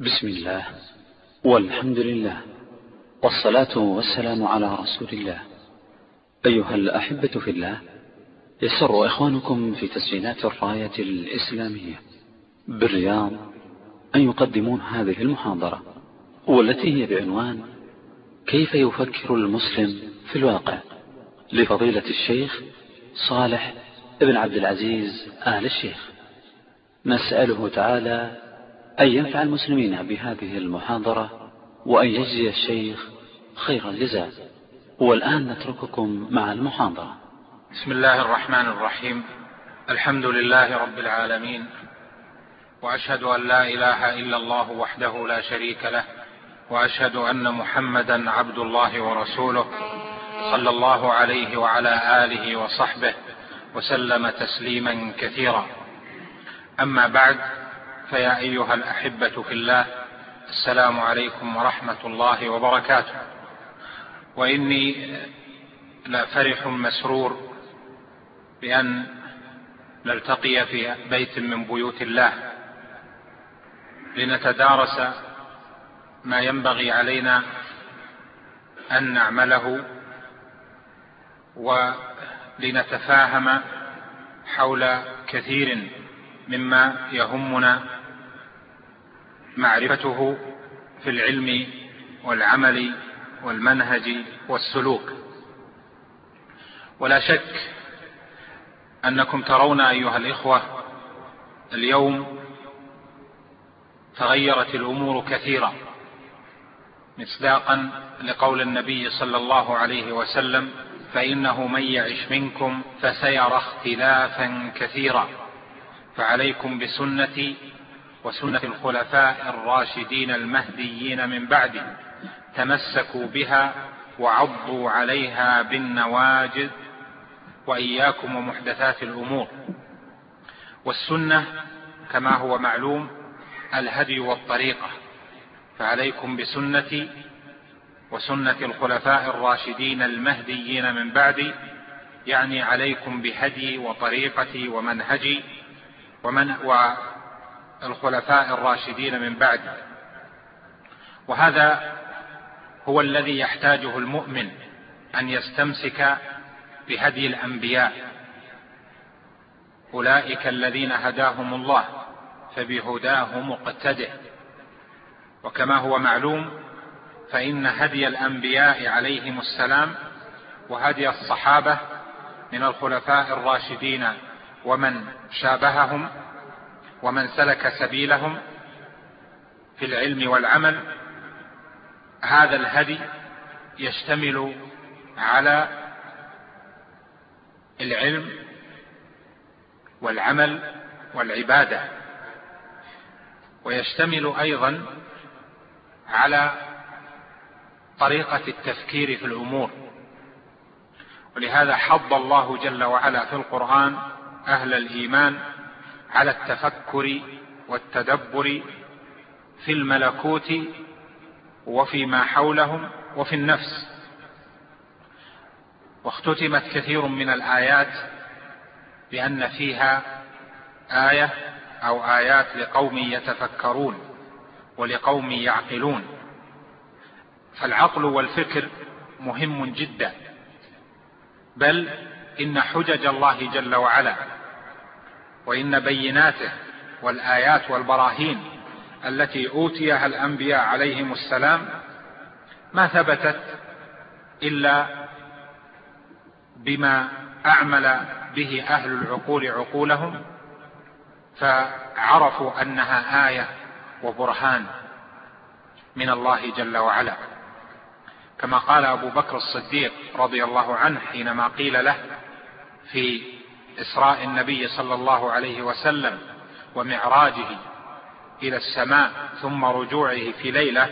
بسم الله والحمد لله والصلاة والسلام على رسول الله. أيها الأحبة في الله يسر إخوانكم في تسجيلات الراية الإسلامية بالرياض أن يقدمون هذه المحاضرة والتي هي بعنوان كيف يفكر المسلم في الواقع؟ لفضيلة الشيخ صالح ابن عبد العزيز آل الشيخ. نسأله تعالى أن ينفع المسلمين بهذه المحاضرة وأن يجزي الشيخ خير الجزاء. والآن نترككم مع المحاضرة. بسم الله الرحمن الرحيم. الحمد لله رب العالمين. وأشهد أن لا إله إلا الله وحده لا شريك له. وأشهد أن محمدا عبد الله ورسوله صلى الله عليه وعلى آله وصحبه وسلم تسليما كثيرا. أما بعد فيا أيها الأحبة في الله السلام عليكم ورحمة الله وبركاته. وإني لفرح مسرور بأن نلتقي في بيت من بيوت الله. لنتدارس ما ينبغي علينا أن نعمله ولنتفاهم حول كثير مما يهمنا معرفته في العلم والعمل والمنهج والسلوك. ولا شك أنكم ترون أيها الإخوة اليوم تغيرت الأمور كثيرا مصداقا لقول النبي صلى الله عليه وسلم فإنه من يعش منكم فسيرى اختلافا كثيرا. فعليكم بسنتي وسنة الخلفاء الراشدين المهديين من بعدي. تمسكوا بها وعضوا عليها بالنواجذ وإياكم ومحدثات الأمور. والسنة كما هو معلوم الهدي والطريقة. فعليكم بسنتي وسنة الخلفاء الراشدين المهديين من بعدي يعني عليكم بهدي وطريقتي ومنهجي ومن والخلفاء الراشدين من بعد. وهذا هو الذي يحتاجه المؤمن أن يستمسك بهدي الأنبياء. أولئك الذين هداهم الله فبهداه مقتده وكما هو معلوم فإن هدي الأنبياء عليهم السلام وهدي الصحابة من الخلفاء الراشدين ومن شابههم ومن سلك سبيلهم في العلم والعمل هذا الهدي يشتمل على العلم والعمل والعبادة ويشتمل أيضا على طريقة التفكير في الأمور. ولهذا حض الله جل وعلا في القرآن أهل الإيمان على التفكر والتدبر في الملكوت وفيما حولهم وفي النفس. واختتمت كثير من الآيات بأن فيها آية أو آيات لقوم يتفكرون ولقوم يعقلون. فالعقل والفكر مهم جدا بل إن حجج الله جل وعلا وإن بيناته والآيات والبراهين التي أوتيها الأنبياء عليهم السلام ما ثبتت إلا بما أعمل به أهل العقول عقولهم فعرفوا أنها آية وبرهان من الله جل وعلا. كما قال أبو بكر الصديق رضي الله عنه حينما قيل له في إسراء النبي صلى الله عليه وسلم ومعراجه إلى السماء ثم رجوعه في ليلة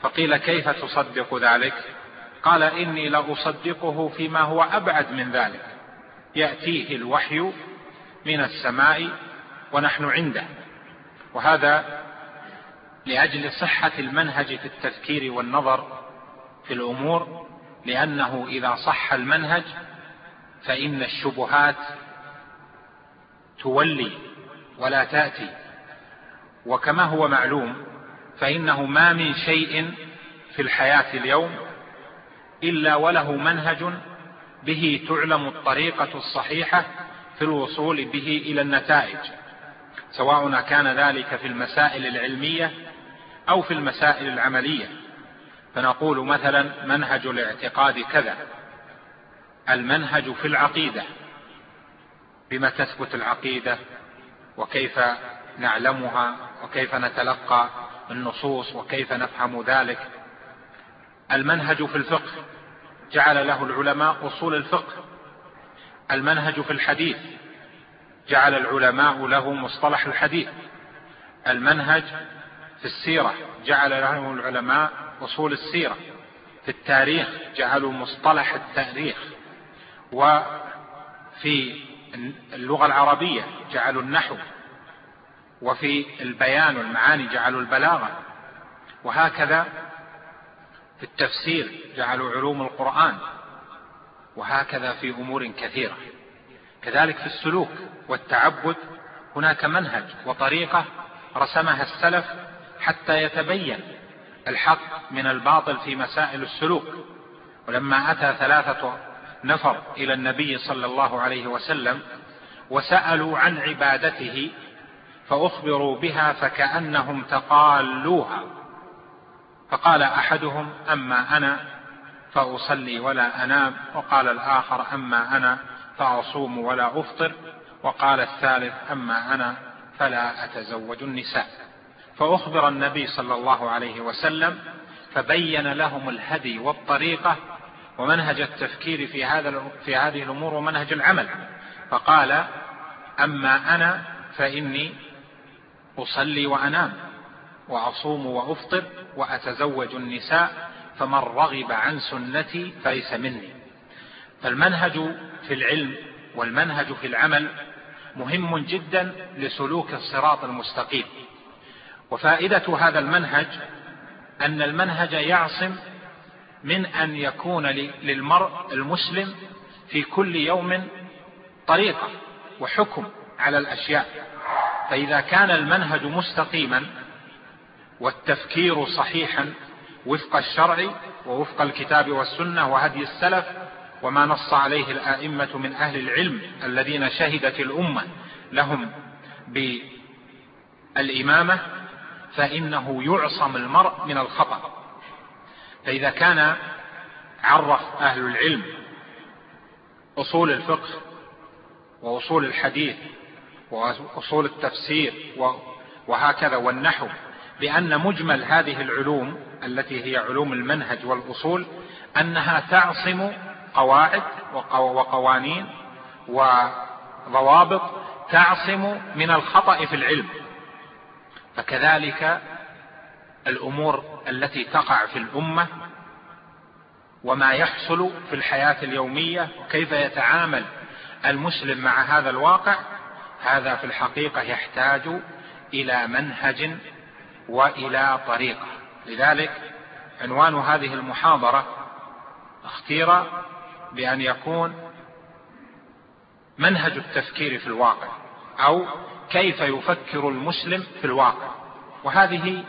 فقيل كيف تصدق ذلك؟ قال إني لأصدقه فيما هو أبعد من ذلك يأتيه الوحي من السماء ونحن عنده وهذا لأجل صحة المنهج في التفكير والنظر في الأمور لأنه إذا صح المنهج فإن الشبهات تولي ولا تأتي. وكما هو معلوم فإنه ما من شيء في الحياة اليوم إلا وله منهج به تعلم الطريقة الصحيحة في الوصول به إلى النتائج سواء كان ذلك في المسائل العلمية أو في المسائل العملية. فنقول مثلا منهج الاعتقاد كذا. المنهج في العقيدة. بما تثبت العقيدة وكيف نعلمها وكيف نتلقى النصوص وكيف نفهم ذلك. المنهج في الفقه جعل له العلماء أصول الفقه. المنهج في الحديث جعل العلماء له مصطلح الحديث. المنهج في السيرة جعل له العلماء أصول السيرة. في التاريخ جعلوا مصطلح التاريخ. وفي اللغة العربية جعلوا النحو وفي البيان والمعاني جعلوا البلاغة وهكذا في التفسير جعلوا علوم القرآن وهكذا في أمور كثيرة. كذلك في السلوك والتعبد هناك منهج وطريقة رسمها السلف حتى يتبين الحق من الباطل في مسائل السلوك. ولما أتى ثلاثة نفر إلى النبي صلى الله عليه وسلم وسألوا عن عبادته فأخبروا بها فكأنهم تقالوها. فقال أحدهم أما أنا فأصلي ولا أنام وقال الآخر أما أنا فأصوم ولا أفطر وقال الثالث أما أنا فلا أتزوج النساء. فأخبر النبي صلى الله عليه وسلم فبين لهم الهدي والطريقة ومنهج التفكير في هذا في هذه الأمور ومنهج العمل. فقال أما أنا فإني أصلي وأنام وأصوم وأفطر وأتزوج النساء فمن رغب عن سنتي فليس مني. فالمنهج في العلم والمنهج في العمل مهم جدا لسلوك الصراط المستقيم. وفائدة هذا المنهج أن المنهج يعصم من أن يكون للمرء المسلم في كل يوم طريقة وحكم على الأشياء. فإذا كان المنهج مستقيما والتفكير صحيحا وفق الشرع ووفق الكتاب والسنة وهدي السلف وما نص عليه الآئمة من أهل العلم الذين شهدت الأمة لهم بالإمامة فإنه يعصم المرء من الخطأ. فإذا كان عرف أهل العلم أصول الفقه وأصول الحديث وأصول التفسير وهكذا والنحو بأن مجمل هذه العلوم التي هي علوم المنهج والأصول أنها تعصم قواعد وقوانين وضوابط تعصم من الخطأ في العلم. فكذلك الأمور التي تقع في الأمة وما يحصل في الحياة اليومية وكيف يتعامل المسلم مع هذا الواقع؟ هذا في الحقيقة يحتاج إلى منهج وإلى طريقة. لذلك عنوان هذه المحاضرة أختير بأن يكون منهج التفكير في الواقع أو كيف يفكر المسلم في الواقع. وهذه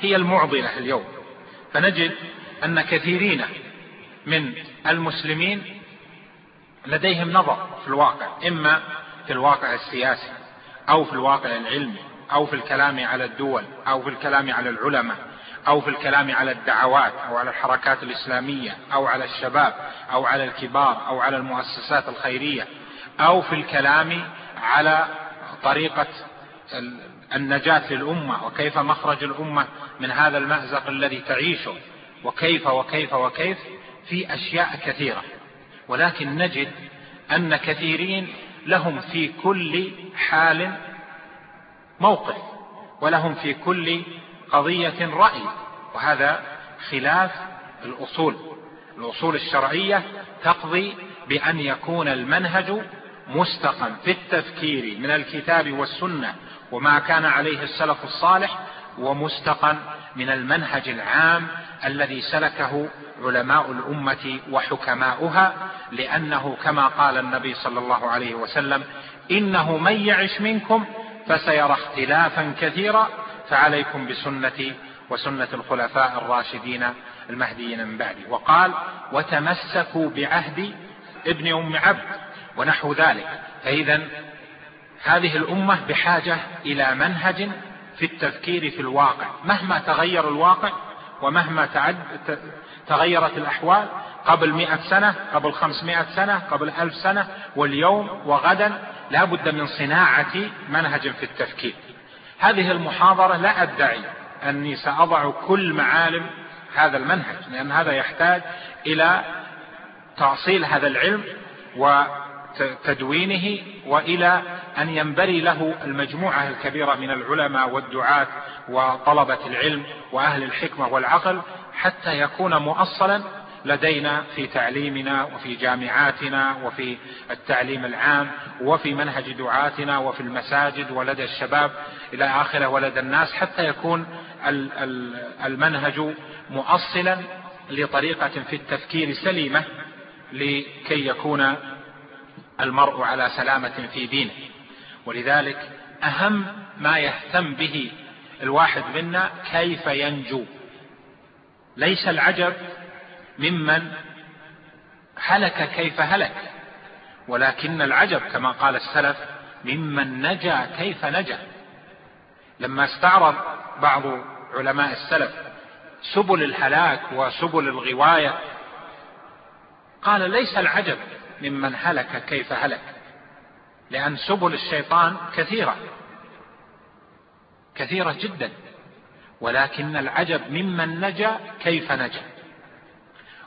هي المعضلة اليوم. فنجد أن كثيرين من المسلمين لديهم نظر في الواقع إما في الواقع السياسي أو في الواقع العلمي أو في الكلام على الدول أو في الكلام على العلماء أو في الكلام على الدعوات أو على الحركات الإسلامية أو على الشباب أو على الكبار أو على المؤسسات الخيرية أو في الكلام على طريقة النجاة للأمة وكيف مخرج الأمة من هذا المأزق الذي تعيشه وكيف وكيف وكيف في أشياء كثيرة. ولكن نجد أن كثيرين لهم في كل حال موقف ولهم في كل قضية رأي وهذا خلاف الأصول. الأصول الشرعية تقضي بأن يكون المنهج مستقم في التفكير من الكتاب والسنة وما كان عليه السلف الصالح ومستقم من المنهج العام الذي سلكه علماء الأمة وحكماؤها لأنه كما قال النبي صلى الله عليه وسلم إنه من يعش منكم فسيرى اختلافا كثيرا فعليكم بسنتي وسنة الخلفاء الراشدين المهديين من بعدي. وقال وتمسكوا بعهد ابن أم عبد ونحو ذلك. فإذا هذه الأمة بحاجة إلى منهج في التفكير في الواقع. مهما تغير الواقع ومهما تعد تغيرت الأحوال قبل مئة سنة قبل خمسمائة سنة قبل ألف سنة واليوم وغدا لا بد من صناعة منهج في التفكير. هذه المحاضرة لا أدعي أني سأضع كل معالم هذا المنهج لأن هذا يحتاج إلى تأصيل هذا العلم وتدوينه وإلى أن ينبري له المجموعة الكبيرة من العلماء والدعاة وطلبة العلم وأهل الحكمة والعقل حتى يكون مؤصلا لدينا في تعليمنا وفي جامعاتنا وفي التعليم العام وفي منهج دعاتنا وفي المساجد ولدى الشباب إلى آخره ولدى الناس حتى يكون المنهج مؤصلا لطريقة في التفكير سليمة لكي يكون المرء على سلامة في دينه. ولذلك أهم ما يهتم به الواحد منا كيف ينجو. ليس العجب ممن هلك كيف هلك ولكن العجب كما قال السلف ممن نجا كيف نجا. لما استعرض بعض علماء السلف سبل الهلاك وسبل الغواية قال ليس العجب ممن هلك كيف هلك. لأن سبل الشيطان كثيرة. كثيرة جدا. ولكن العجب ممن نجا كيف نجا.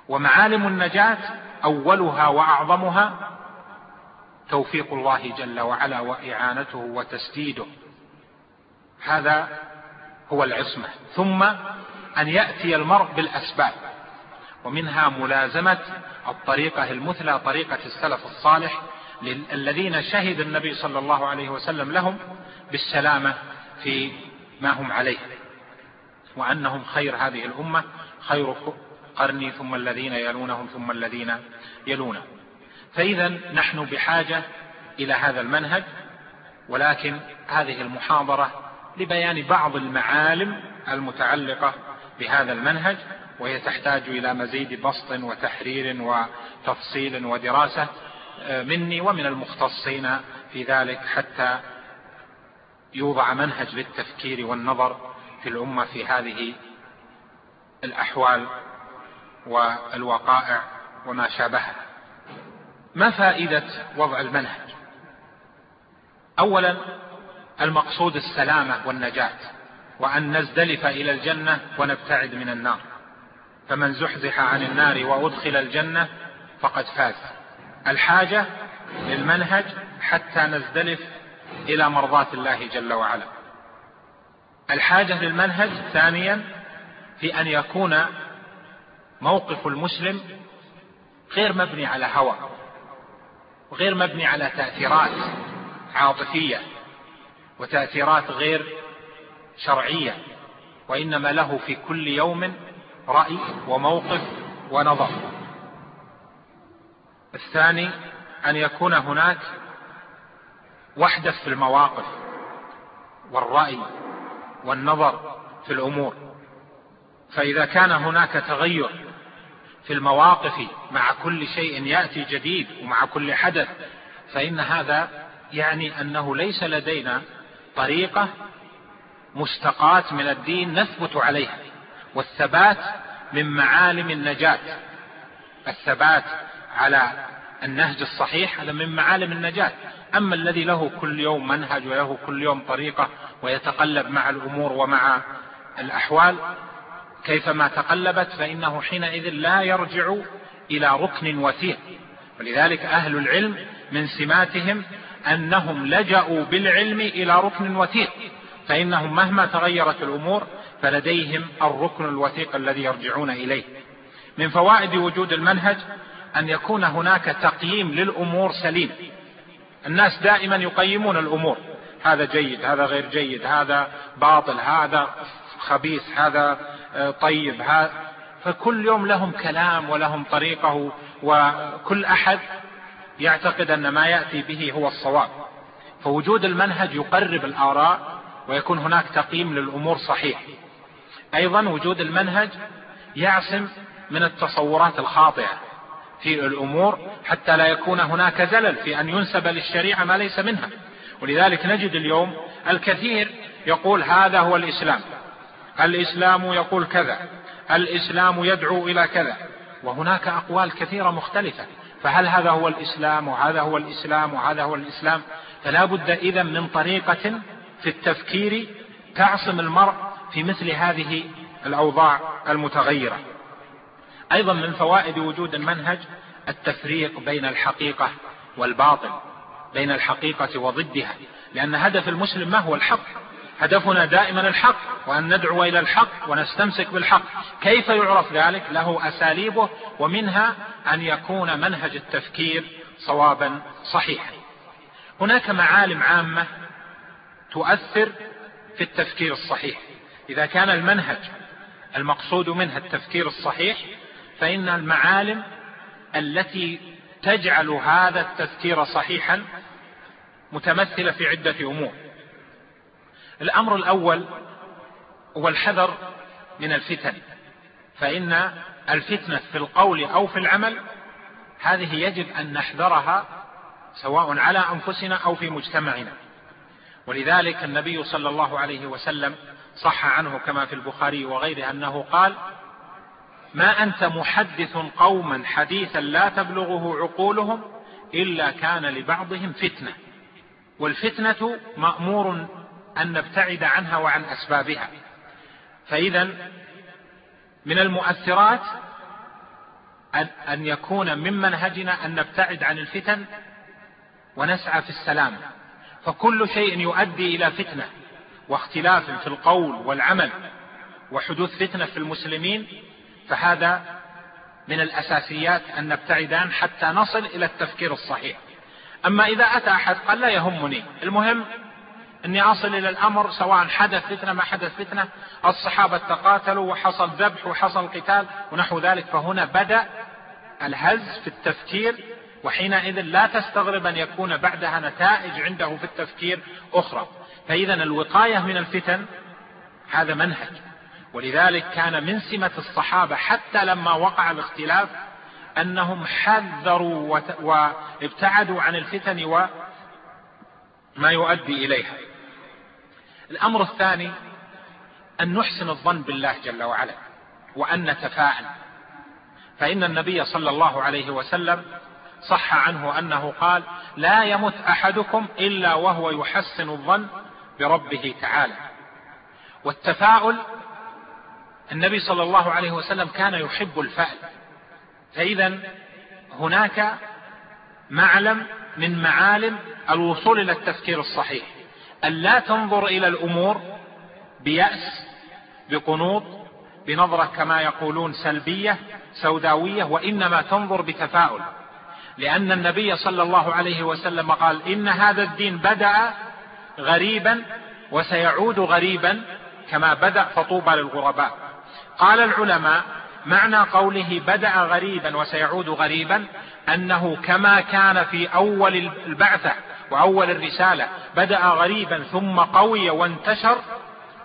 ومعالم النجاة أولها وأعظمها توفيق الله جل وعلا وإعانته وتسديده. هذا هو العصمة. ثم أن يأتي المرء بالأسباب. ومنها ملازمة الطريقة المثلى طريقة السلف الصالح الذين شهد النبي صلى الله عليه وسلم لهم بالسلامة في ما هم عليه. وأنهم خير هذه الأمة خير قرني ثم الذين يلونهم ثم الذين يلونهم فإذا نحن بحاجة إلى هذا المنهج ولكن هذه المحاضرة لبيان بعض المعالم المتعلقة بهذا المنهج وهي تحتاج إلى مزيد بسط وتحرير وتفصيل ودراسة آه، مني ومن المختصين في ذلك حتى يوضع منهج للتفكير والنظر في الأمة في هذه الأحوال والوقائع وما شابهها. ما فائدة وضع المنهج؟ أولا المقصود السلامة والنجاة وأن نزدلف إلى الجنة ونبتعد من النار. فمن زحزح عن النار وأدخل الجنة فقد فاز. الحاجة للمنهج حتى نزدلف إلى مرضاة الله جل وعلا. الحاجة للمنهج ثانيا في أن يكون موقف المسلم غير مبني على هوى وغير مبني على تأثيرات عاطفية وتأثيرات غير شرعية وإنما له في كل يوم رأي وموقف ونظر. الثاني أن يكون هناك وحدة في المواقف والرأي والنظر في الأمور. فإذا كان هناك تغير في المواقف مع كل شيء يأتي جديد ومع كل حدث فإن هذا يعني أنه ليس لدينا طريقة مستقاة من الدين نثبت عليها. والثبات من معالم النجاة. الثبات على النهج الصحيح هذا من معالم النجاة. أما الذي له كل يوم منهج وله كل يوم طريقة ويتقلب مع الأمور ومع الأحوال كيفما تقلبت فإنه حينئذ لا يرجع إلى ركن وثيق. ولذلك أهل العلم من سماتهم أنهم لجأوا بالعلم إلى ركن وثيق فإنهم مهما تغيرت الأمور فلديهم الركن الوثيق الذي يرجعون إليه. من فوائد وجود المنهج أن يكون هناك تقييم للأمور سليم. الناس دائما يقيمون الأمور. هذا جيد هذا غير جيد هذا باطل هذا خبيث هذا آه، طيب هذا فكل يوم لهم كلام ولهم طريقه وكل أحد يعتقد أن ما يأتي به هو الصواب. فوجود المنهج يقرب الآراء ويكون هناك تقييم للأمور صحيح. أيضا وجود المنهج يعصم من التصورات الخاطئة في الأمور حتى لا يكون هناك زلل في أن ينسب للشريعة ما ليس منها. ولذلك نجد اليوم الكثير يقول هذا هو الإسلام. الإسلام يقول كذا. الإسلام يدعو إلى كذا. وهناك أقوال كثيرة مختلفة. فهل هذا هو الإسلام؟ وهذا هو الإسلام؟ وهذا هو الإسلام؟ فلا بد إذا من طريقة في التفكير تعصم المرء في مثل هذه الأوضاع المتغيرة. أيضا من فوائد وجود المنهج التفريق بين الحقيقة والباطل بين الحقيقة وضدها لأن هدف المسلم ما هو الحق؟ هدفنا دائما الحق وأن ندعو إلى الحق ونستمسك بالحق. كيف يعرف ذلك؟ له أساليبه ومنها أن يكون منهج التفكير صوابا صحيحا. هناك معالم عامة تؤثر في التفكير الصحيح. إذا كان المنهج المقصود منها التفكير الصحيح فإن المعالم التي تجعل هذا التفكير صحيحا متمثلة في عدة أمور. الأمر الأول هو الحذر من الفتن فإن الفتنة في القول أو في العمل هذه يجب أن نحذرها سواء على أنفسنا أو في مجتمعنا. ولذلك النبي صلى الله عليه وسلم صح عنه كما في البخاري وغيره أنه قال ما أنت محدث قوما حديثا لا تبلغه عقولهم إلا كان لبعضهم فتنة والفتنة مأمور أن نبتعد عنها وعن أسبابها. فإذا من المؤثرات أن يكون من منهجنا أن نبتعد عن الفتن ونسعى في السلام. فكل شيء يؤدي إلى فتنة واختلاف في القول والعمل وحدوث فتنة في المسلمين فهذا من الأساسيات أن نبتعد حتى نصل إلى التفكير الصحيح. أما إذا أتى أحد قال لا يهمني المهم أني أصل إلى الأمر سواء حدث فتنة ما حدث فتنة الصحابة تقاتلوا وحصل ذبح وحصل قتال ونحو ذلك فهنا بدأ الهز في التفكير وحينئذ لا تستغرب أن يكون بعدها نتائج عنده في التفكير أخرى. فإذا الوقاية من الفتن هذا منهج. ولذلك كان من سمة الصحابة حتى لما وقع الاختلاف أنهم حذروا وابتعدوا عن الفتن وما يؤدي إليها. الأمر الثاني أن نحسن الظن بالله جل وعلا وأن نتفاءل. فإن النبي صلى الله عليه وسلم صح عنه أنه قال لا يمت أحدكم إلا وهو يحسن الظن بربه تعالى. والتفاؤل النبي صلى الله عليه وسلم كان يحب الفأل فإذا هناك معلم من معالم الوصول إلى التفكير الصحيح. أن لا تنظر إلى الأمور بيأس بقنوط بنظرة كما يقولون سلبية سوداوية وإنما تنظر بتفاؤل. لأن النبي صلى الله عليه وسلم قال إن هذا الدين بدأ غريبا وسيعود غريبا كما بدأ فطوبى للغرباء. قال العلماء معنى قوله بدأ غريبا وسيعود غريبا أنه كما كان في أول البعثة وأول الرسالة بدأ غريبا ثم قوي وانتشر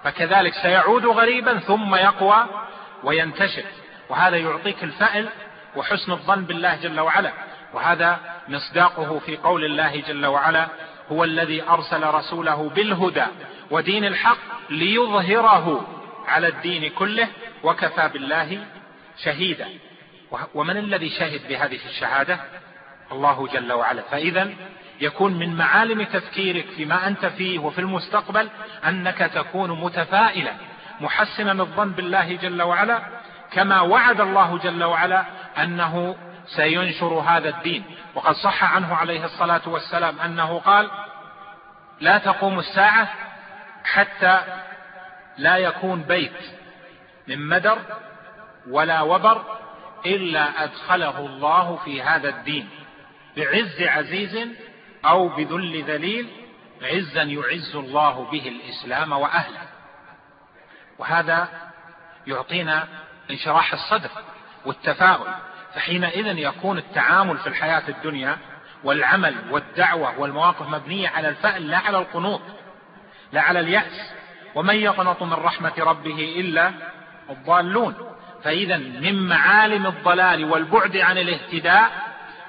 فكذلك سيعود غريبا ثم يقوى وينتشر. وهذا يعطيك الفأل وحسن الظن بالله جل وعلا. وهذا مصداقه في قول الله جل وعلا هو الذي أرسل رسوله بالهدى ودين الحق ليظهره على الدين كله وكفى بالله شهيدا. ومن الذي شهد بهذه الشهادة؟ الله جل وعلا. فإذا يكون من معالم تفكيرك فيما أنت فيه وفي المستقبل أنك تكون متفائلا محسنا الظن بالله جل وعلا كما وعد الله جل وعلا أنه سينشر هذا الدين. وقد صح عنه عليه الصلاة والسلام أنه قال لا تقوم الساعة حتى لا يكون بيت من مدر ولا وبر إلا أدخله الله في هذا الدين بعز عزيز أو بذل ذليل عزا يعز الله به الإسلام وأهله. وهذا يعطينا انشراح الصدر والتفاؤل. فحينئذ يكون التعامل في الحياة الدنيا والعمل والدعوة والمواقف مبنية على الفأل لا على القنوط لا على اليأس. ومن يقنط من رحمة ربه إلا الضالون. فإذا من معالم الضلال والبعد عن الاهتداء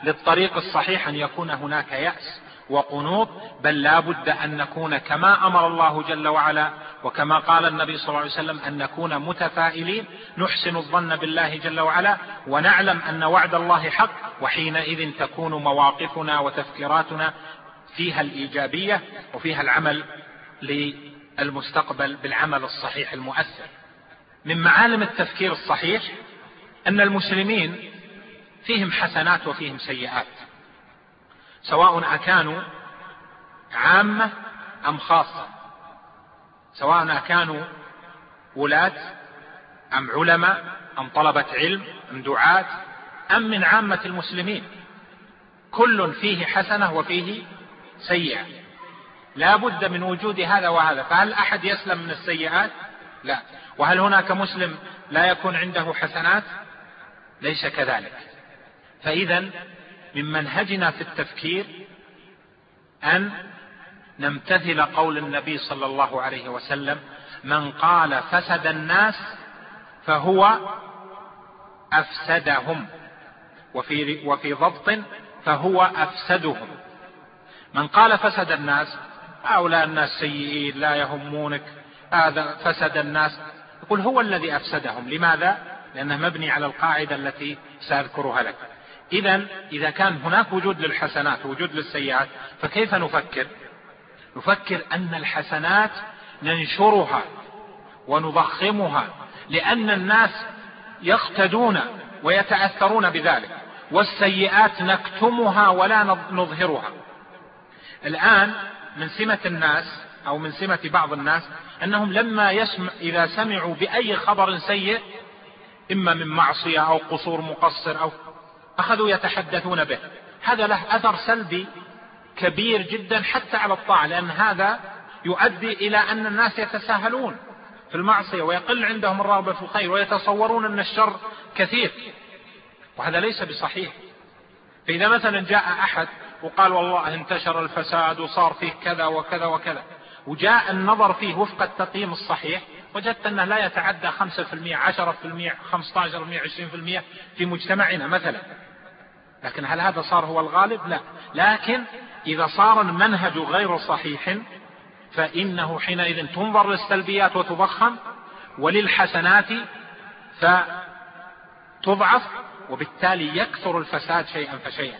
للطريق الصحيح أن يكون هناك يأس. وقنوط بل لا بد أن نكون كما أمر الله جل وعلا وكما قال النبي صلى الله عليه وسلم أن نكون متفائلين نحسن الظن بالله جل وعلا ونعلم أن وعد الله حق وحينئذ تكون مواقفنا وتفكيراتنا فيها الإيجابية وفيها العمل للمستقبل بالعمل الصحيح المؤثر. من معالم التفكير الصحيح أن المسلمين فيهم حسنات وفيهم سيئات. سواء أكانوا عامة أم خاصة. سواء أكانوا ولاة أم علماء أم طلبة علم أم دعاة أم من عامة المسلمين. كل فيه حسنة وفيه سيئة. لا بد من وجود هذا وهذا. فهل أحد يسلم من السيئات؟ لا. وهل هناك مسلم لا يكون عنده حسنات؟ ليس كذلك. فإذا من منهجنا في التفكير أن نمتثل قول النبي صلى الله عليه وسلم من قال فسد الناس فهو أفسدهم وفي, وفي ضبط فهو أفسدهم. من قال فسد الناس هؤلاء الناس سيئين لا يهمونك هذا فسد الناس. يقول هو الذي أفسدهم لماذا؟ لأنه مبني على القاعدة التي سأذكرها لك. إذا إذا كان هناك وجود للحسنات ووجود للسيئات فكيف نفكر؟ نفكر أن الحسنات ننشرها ونضخمها لأن الناس يقتدون ويتأثرون بذلك والسيئات نكتمها ولا نظهرها الآن من سمة الناس أو من سمة بعض الناس أنهم لما يسمع إذا سمعوا بأي خبر سيء إما من معصية أو قصور مقصر أو أخذوا يتحدثون به. هذا له أثر سلبي كبير جدا حتى على الطاعة لأن هذا يؤدي إلى أن الناس يتساهلون في المعصية ويقل عندهم الرغبة في الخير ويتصورون أن الشر كثير. وهذا ليس بصحيح. فإذا مثلا جاء أحد وقال والله انتشر الفساد وصار فيه كذا وكذا وكذا وجاء النظر فيه وفق التقييم الصحيح وجدت أنه لا يتعدى 5% 10% 15% 20% في مجتمعنا مثلا. لكن هل هذا صار هو الغالب؟ لا. لكن إذا صار المنهج غير صحيح فإنه حينئذ تنظر للسلبيات وتضخم وللحسنات فتضعف وبالتالي يكثر الفساد شيئا فشيئا.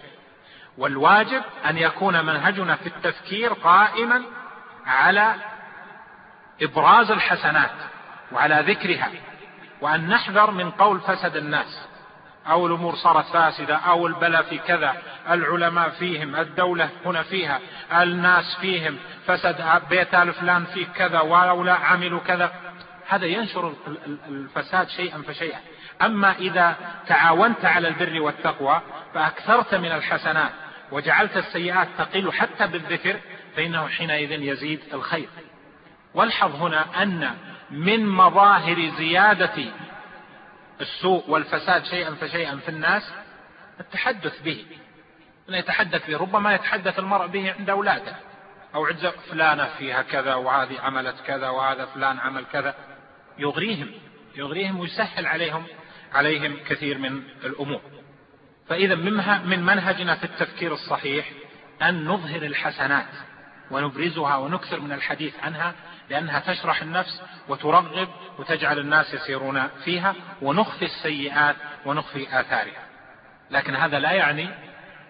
والواجب أن يكون منهجنا في التفكير قائما على إبراز الحسنات وعلى ذكرها وأن نحذر من قول فسد الناس. أو الأمور صارت فاسدة أو البلاء في كذا العلماء فيهم الدولة هنا فيها الناس فيهم فسد بيت فلان فيه كذا ولا عملوا كذا. هذا ينشر الفساد شيئا فشيئا. أما إذا تعاونت على البر والتقوى فأكثرت من الحسنات وجعلت السيئات تقل حتى بالذكر فإنه حينئذ يزيد الخير. والحظ هنا أن من مظاهر زيادة السوء والفساد شيئا فشيئا في الناس التحدث به. أن يتحدث به؟ ربما يتحدث المرء به عند أولاده. أو عند فلانة فيها كذا وهذه عملت كذا وهذا فلان عمل كذا. يغريهم. يغريهم ويسهل عليهم عليهم كثير من الأمور. فإذا من منهجنا في التفكير الصحيح أن نظهر الحسنات. ونبرزها ونكثر من الحديث عنها لأنها تشرح النفس وترغب وتجعل الناس يسيرون فيها ونخفي السيئات ونخفي آثارها. لكن هذا لا يعني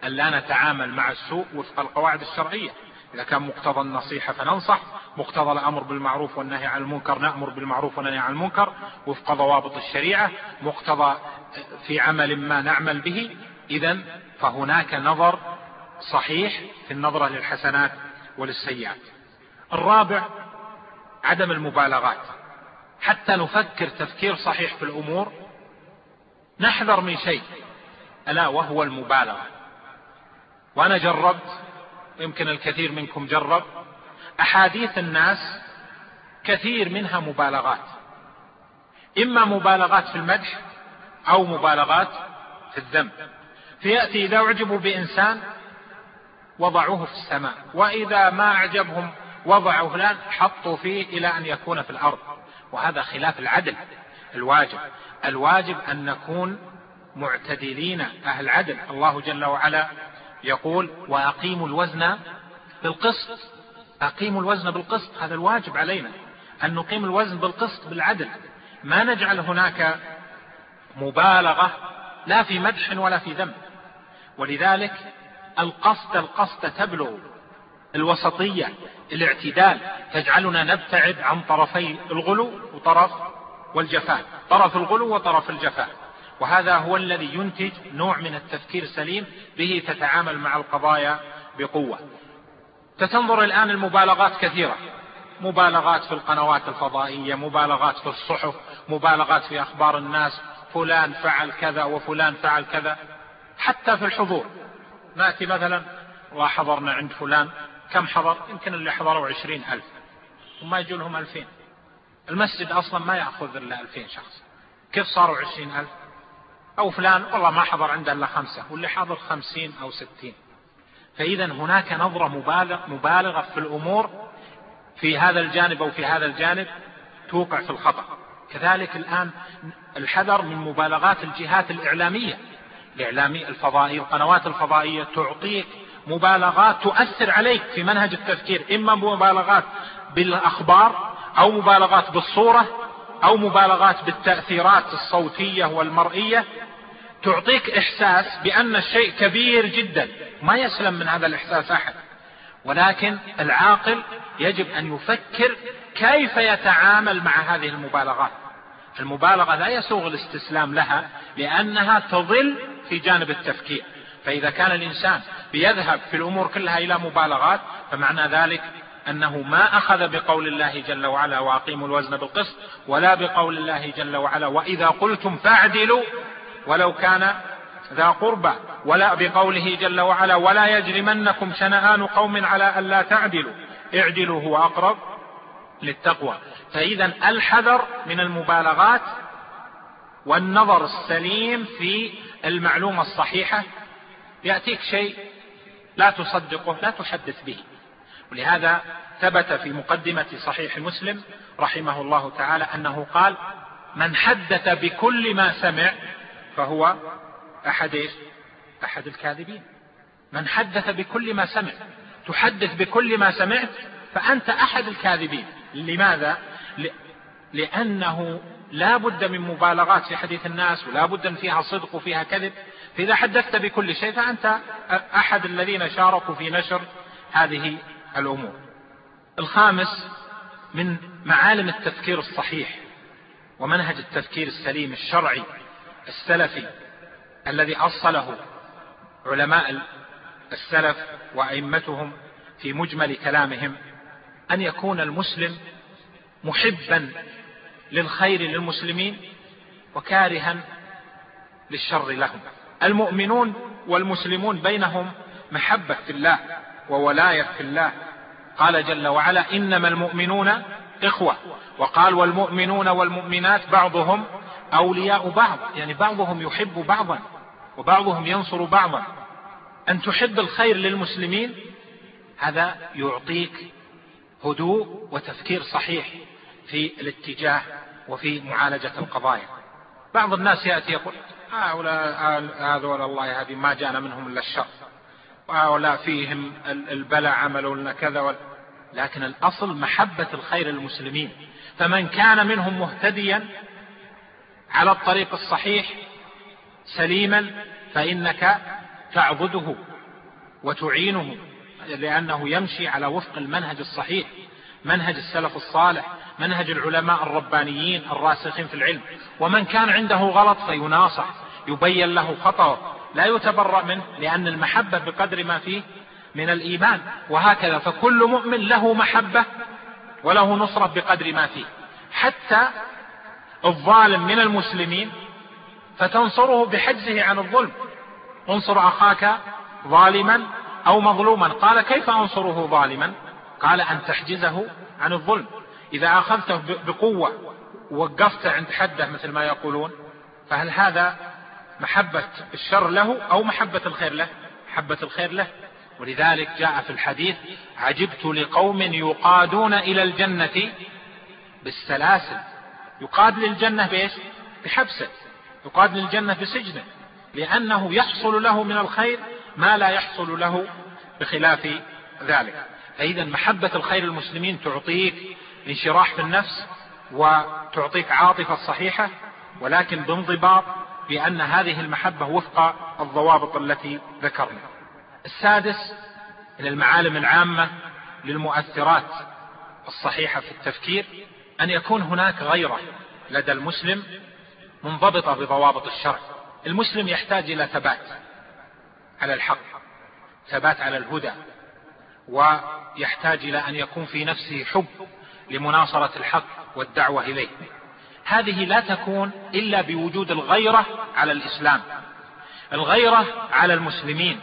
أن لا نتعامل مع السوء وفق القواعد الشرعية. إذا كان مقتضى النصيحة فننصح مقتضى الأمر بالمعروف والنهي عن المنكر نأمر بالمعروف والنهي عن المنكر وفق ضوابط الشريعة. مقتضى في عمل ما نعمل به إذا فهناك نظر صحيح في النظرة للحسنات وللسيئات. الرابع عدم المبالغات. حتى نفكر تفكير صحيح في الأمور نحذر من شيء. ألا وهو المبالغة. وأنا جربت يمكن الكثير منكم جرب أحاديث الناس كثير منها مبالغات. إما مبالغات في المدح أو مبالغات في الذم فيأتي إذا أعجبوا بإنسان وضعوه في السماء وإذا ما أعجبهم وضعوا فلان حطوا فيه إلى أن يكون في الأرض. وهذا خلاف العدل الواجب. الواجب أن نكون معتدلين أهل عدل. الله جل وعلا يقول وأقيموا الوزن بالقسط. أقيموا الوزن بالقسط هذا الواجب علينا. أن نقيم الوزن بالقسط بالعدل. ما نجعل هناك مبالغة لا في مدح ولا في ذم. ولذلك القصد القصد تبلغ الوسطية الاعتدال. تجعلنا نبتعد عن طرفي الغلو وطرف والجفاء. طرف الغلو وطرف الجفاء. وهذا هو الذي ينتج نوع من التفكير السليم به تتعامل مع القضايا بقوة. تتنظر الآن المبالغات كثيرة. مبالغات في القنوات الفضائية مبالغات في الصحف مبالغات في أخبار الناس. فلان فعل كذا وفلان فعل كذا. حتى في الحضور. نأتي مثلا وحضرنا عند فلان كم حضر؟ يمكن اللي حضروا عشرين ألف وما يجوا لهم ألفين. المسجد أصلا ما يأخذ إلا ألفين شخص. كيف صاروا عشرين ألف؟ أو فلان والله ما حضر عنده إلا خمسة واللي حضر خمسين أو ستين. فإذا هناك نظرة مبالغ مبالغة في الأمور في هذا الجانب أو في هذا الجانب توقع في الخطأ. كذلك الآن الحذر من مبالغات الجهات الإعلامية. الإعلامي الفضائي القنوات الفضائية تعطيك مبالغات تؤثر عليك في منهج التفكير إما مبالغات بالأخبار أو مبالغات بالصورة أو مبالغات بالتأثيرات الصوتية والمرئية. تعطيك إحساس بأن الشيء كبير جدا ما يسلم من هذا الإحساس أحد. ولكن العاقل يجب أن يفكر كيف يتعامل مع هذه المبالغات. المبالغة لا يسوغ الاستسلام لها لأنها تضل في جانب التفكير. فإذا كان الإنسان بيذهب في الأمور كلها إلى مبالغات فمعنى ذلك أنه ما أخذ بقول الله جل وعلا وأقيموا الوزن بالقسط ولا بقول الله جل وعلا وإذا قلتم فاعدلوا ولو كان ذا قربى ولا بقوله جل وعلا ولا يجرمنكم شنآن قوم على ألا تعدلوا. اعدلوا هو أقرب للتقوى. فإذا الحذر من المبالغات والنظر السليم في المعلومة الصحيحة يأتيك شيء لا تصدقه لا تحدث به. ولهذا ثبت في مقدمة صحيح مسلم رحمه الله تعالى أنه قال من حدث بكل ما سمع فهو أحد أحد الكاذبين. من حدث بكل ما سمع. تحدث بكل ما سمعت فأنت أحد الكاذبين. لماذا؟ لأنه لا بد من مبالغات في حديث الناس ولا بد أن فيها صدق وفيها كذب. فإذا حدثت بكل شيء فأنت أحد الذين شاركوا في نشر هذه الأمور. الخامس من معالم التفكير الصحيح ومنهج التفكير السليم الشرعي السلفي الذي أصله علماء السلف وأئمتهم في مجمل كلامهم أن يكون المسلم محبا للخير للمسلمين وكارها للشر لهم. المؤمنون والمسلمون بينهم محبة في الله وولاية في الله. قال جل وعلا إنما المؤمنون إخوة. وقال والمؤمنون والمؤمنات بعضهم أولياء بعض. يعني بعضهم يحب بعضا وبعضهم ينصر بعضا. أن تحب الخير للمسلمين هذا يعطيك هدوء وتفكير صحيح في الاتجاه وفي معالجة القضايا. بعض الناس يأتي يقول هؤلاء هذول الله هذه ما جاءنا منهم إلا الشر. وهؤلاء فيهم البلاء عملوا لنا كذا لكن الأصل محبة الخير للمسلمين. فمن كان منهم مهتديا على الطريق الصحيح سليما فإنك تعضده وتعينه لأنه يمشي على وفق المنهج الصحيح منهج السلف الصالح. منهج العلماء الربانيين الراسخين في العلم. ومن كان عنده غلط فيناصح يبين له خطأه لا يتبرأ منه لأن المحبة بقدر ما فيه من الإيمان. وهكذا فكل مؤمن له محبة وله نصرة بقدر ما فيه. حتى الظالم من المسلمين فتنصره بحجزه عن الظلم. انصر أخاك ظالما أو مظلوما. قال كيف أنصره ظالما؟ قال أن تحجزه عن الظلم. إذا أخذته بقوة ووقفته عند حده مثل ما يقولون فهل هذا محبة الشر له أو محبة الخير له؟ محبة الخير له. ولذلك جاء في الحديث عجبت لقوم يقادون إلى الجنة بالسلاسل. يقاد للجنة بإيش؟ بحبسة. يقاد للجنة بسجنه لأنه يحصل له من الخير ما لا يحصل له بخلاف ذلك. فإذا محبة الخير المسلمين تعطيك انشراح في النفس وتعطيك عاطفة صحيحة ولكن بانضباط بأن هذه المحبة وفق الضوابط التي ذكرنا. السادس من المعالم العامة للمؤثرات الصحيحة في التفكير أن يكون هناك غيرة لدى المسلم منضبطة بضوابط الشرع. المسلم يحتاج إلى ثبات على الحق ثبات على الهدى ويحتاج إلى أن يكون في نفسه حب لمناصرة الحق والدعوة إليه. هذه لا تكون إلا بوجود الغيرة على الإسلام الغيرة على المسلمين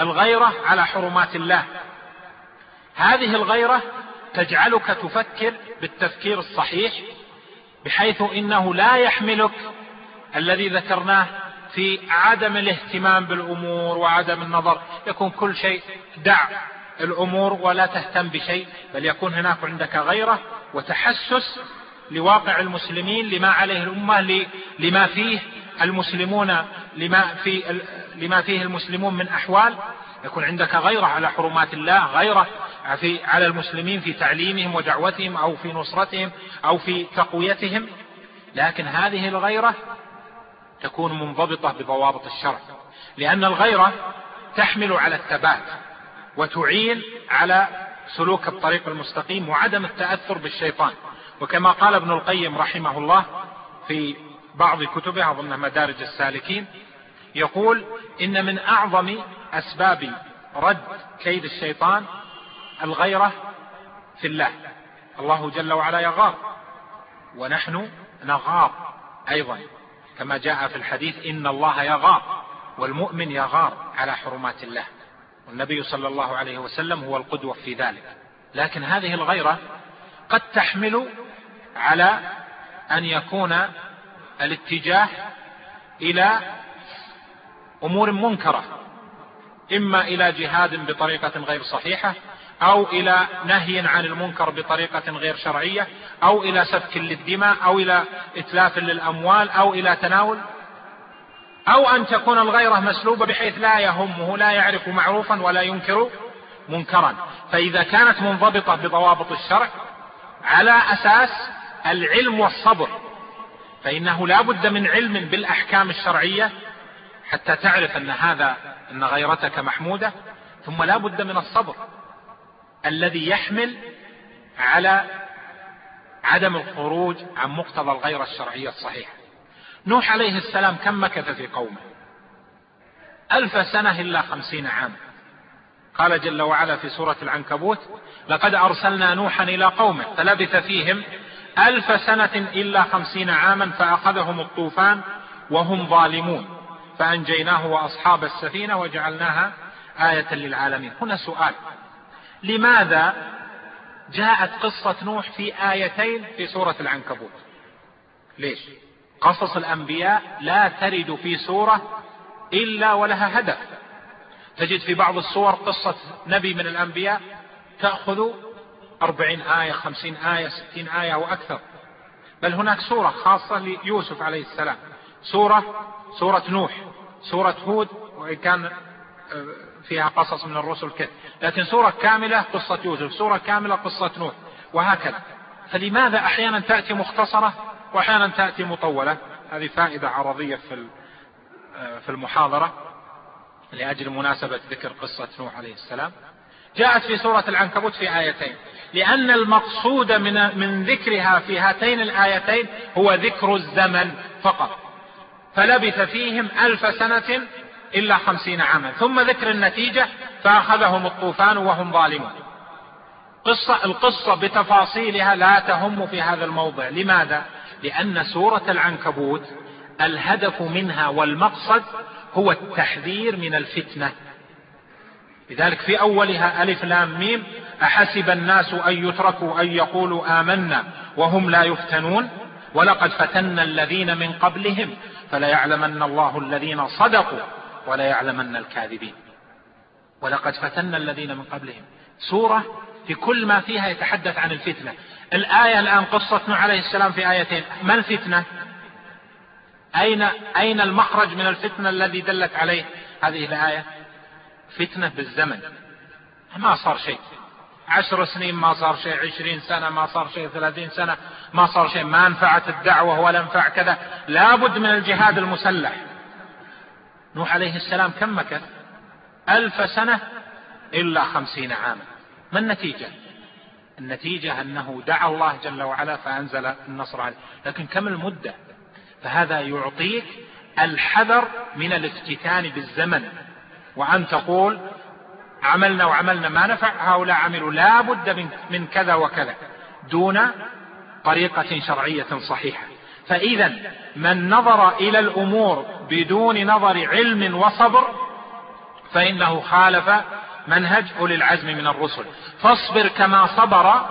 الغيرة على حرمات الله. هذه الغيرة تجعلك تفكر بالتفكير الصحيح بحيث إنه لا يحملك الذي ذكرناه في عدم الاهتمام بالأمور وعدم النظر. يكون كل شيء دع. الأمور ولا تهتم بشيء بل يكون هناك عندك غيرة وتحسس لواقع المسلمين لما عليه الأمة لما فيه المسلمون لما في لما فيه المسلمون من أحوال. يكون عندك غيرة على حرمات الله غيرة في على المسلمين في تعليمهم ودعوتهم أو في نصرتهم أو في تقويتهم. لكن هذه الغيرة تكون منضبطة بضوابط الشرع لأن الغيرة تحمل على الثبات. وتعين على سلوك الطريق المستقيم وعدم التأثر بالشيطان. وكما قال ابن القيم رحمه الله في بعض كتبه اظن مدارج السالكين يقول إن من أعظم أسباب رد كيد الشيطان الغيرة في الله. الله جل وعلا يغار ونحن نغار أيضا. كما جاء في الحديث إن الله يغار والمؤمن يغار على حرمات الله. والنبي صلى الله عليه وسلم هو القدوة في ذلك. لكن هذه الغيرة قد تحمل على أن يكون الاتجاه إلى أمور منكرة إما إلى جهاد بطريقة غير صحيحة أو إلى نهي عن المنكر بطريقة غير شرعية أو إلى سفك للدماء أو إلى إتلاف للأموال أو إلى تناول أو أن تكون الغيره مسلوبه بحيث لا يهمه لا يعرف معروفا ولا ينكر منكرا. فإذا كانت منضبطة بضوابط الشرع على أساس العلم والصبر فإنه لا بد من علم بالأحكام الشرعية حتى تعرف أن هذا أن غيرتك محمودة. ثم لا بد من الصبر الذي يحمل على عدم الخروج عن مقتضى الغيرة الشرعية الصحيحة. نوح عليه السلام كم مكث في قومه؟ ألف سنة إلا خمسين عاما. قال جل وعلا في سورة العنكبوت لقد أرسلنا نوحا إلى قومه فلبث فيهم ألف سنة إلا خمسين عاما فأخذهم الطوفان وهم ظالمون. فأنجيناه وأصحاب السفينة وجعلناها آية للعالمين. هنا سؤال لماذا جاءت قصة نوح في آيتين في سورة العنكبوت؟ ليش؟ قصص الأنبياء لا ترد في سورة إلا ولها هدف. تجد في بعض الصور قصة نبي من الأنبياء تأخذ أربعين آية خمسين آية ستين آية وأكثر. بل هناك سورة خاصة ليوسف عليه السلام. سورة سورة نوح سورة هود وإن كان آه، فيها قصص من الرسل كثير لكن سورة كاملة قصة يوسف سورة كاملة قصة نوح وهكذا. فلماذا أحيانا تأتي مختصرة؟ وأحيانا تأتي مطولة. هذه فائدة عرضية في آه، في المحاضرة لأجل مناسبة ذكر قصة نوح عليه السلام. جاءت في سورة العنكبوت في آيتين. لأن المقصود من من ذكرها في هاتين الآيتين هو ذكر الزمن فقط. فلبث فيهم ألف سنة إلا خمسين عاما. ثم ذكر النتيجة فأخذهم الطوفان وهم ظالمون. قصة القصة بتفاصيلها لا تهم في هذا الموضع. لماذا؟ لأن سورة العنكبوت الهدف منها والمقصد هو التحذير من الفتنة. لذلك في أولها ألف لام ميم أحسب الناس أن يتركوا أن يقولوا آمنا وهم لا يفتنون؟ ولقد فتنا الذين من قبلهم فليعلمن الله الذين صدقوا وليعلمن الكاذبين. ولقد فتنا الذين من قبلهم. سورة في كل ما فيها يتحدث عن الفتنة. الآية الآن قصة نوح عليه السلام في آيتين. ما الفتنة أين, أين المخرج من الفتنة الذي دلت عليه هذه الآية؟ فتنة بالزمن. ما صار شيء. عشر سنين ما صار شيء عشرين سنة ما صار شيء ثلاثين سنة ما صار شيء. ما نفعت الدعوة ولا نفع كذا. لابد من الجهاد المسلح. نوح عليه السلام كم مكث؟ ألف سنة إلا خمسين عاما. ما النتيجة؟ النتيجة أنه دعا الله جل وعلا فأنزل النصر عليه. لكن كم المدة؟ فهذا يعطيك الحذر من الافتتان بالزمن. وأن تقول عملنا وعملنا ما نفع هؤلاء عملوا لا بد من, كذا وكذا دون طريقة شرعية صحيحة. فإذا من نظر إلى الأمور بدون نظر علم وصبر فإنه خالف منهج أولي العزم من الرسل. فاصبر كما صبر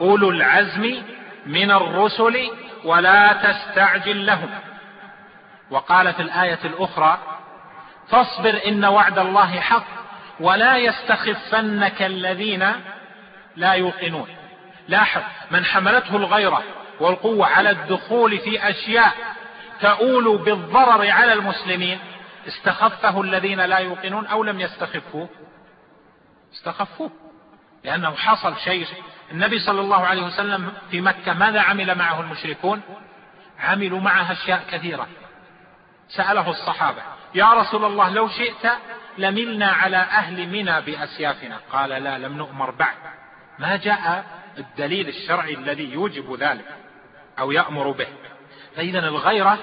أولو العزم من الرسل ولا تستعجل لهم. وقال في الآية الأخرى فاصبر إن وعد الله حق ولا يستخفنك الذين لا يوقنون. لاحظ من حملته الغيرة والقوة على الدخول في أشياء تؤول بالضرر على المسلمين استخفه الذين لا يوقنون أو لم يستخفوه. استخفوه لأنه حصل شيء. النبي صلى الله عليه وسلم في مكة ماذا عمل معه المشركون؟ عملوا معها أشياء كثيرة. سأله الصحابة يا رسول الله لو شئت لملنا على أهل منى بأسيافنا. قال لا لم نؤمر بعد. ما جاء الدليل الشرعي الذي يوجب ذلك أو يأمر به؟ فإذا الغيرة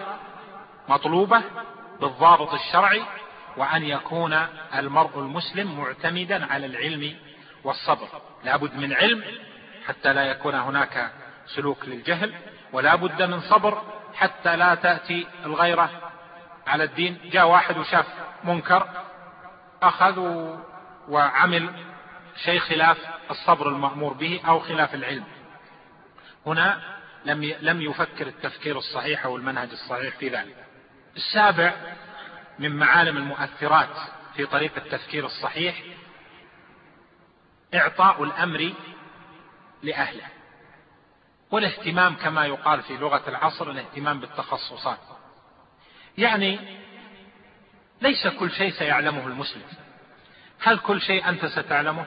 مطلوبة بالضابط الشرعي وأن يكون المرء المسلم معتمدا على العلم والصبر. لابد من علم حتى لا يكون هناك سلوك للجهل ولا بد من صبر حتى لا تأتي الغيرة على الدين. جاء واحد وشاف منكر أخذ وعمل شيء خلاف الصبر المأمور به أو خلاف العلم. هنا لم لم يفكر التفكير الصحيح أو المنهج الصحيح في ذلك. السابع من معالم المؤثرات في طريق التفكير الصحيح إعطاء الأمر لأهله. والاهتمام كما يقال في لغة العصر الاهتمام بالتخصصات. يعني ليس كل شيء سيعلمه المسلم. هل كل شيء أنت ستعلمه؟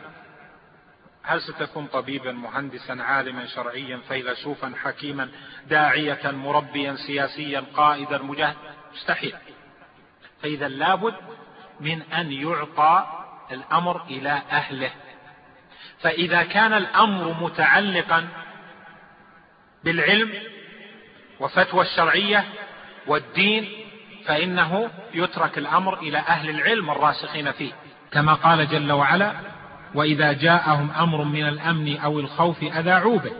هل ستكون طبيبا مهندسا عالما شرعيا فيلسوفا حكيما داعية مربيا سياسيا قائدا مجاهد؟ مستحيل. فإذا لابد من أن يعطى الأمر إلى أهله. فإذا كان الأمر متعلقا بالعلم وفتوى الشرعية والدين فإنه يترك الأمر إلى أهل العلم الراسخين فيه. كما قال جل وعلا وإذا جاءهم أمر من الأمن أو الخوف أذاعوا به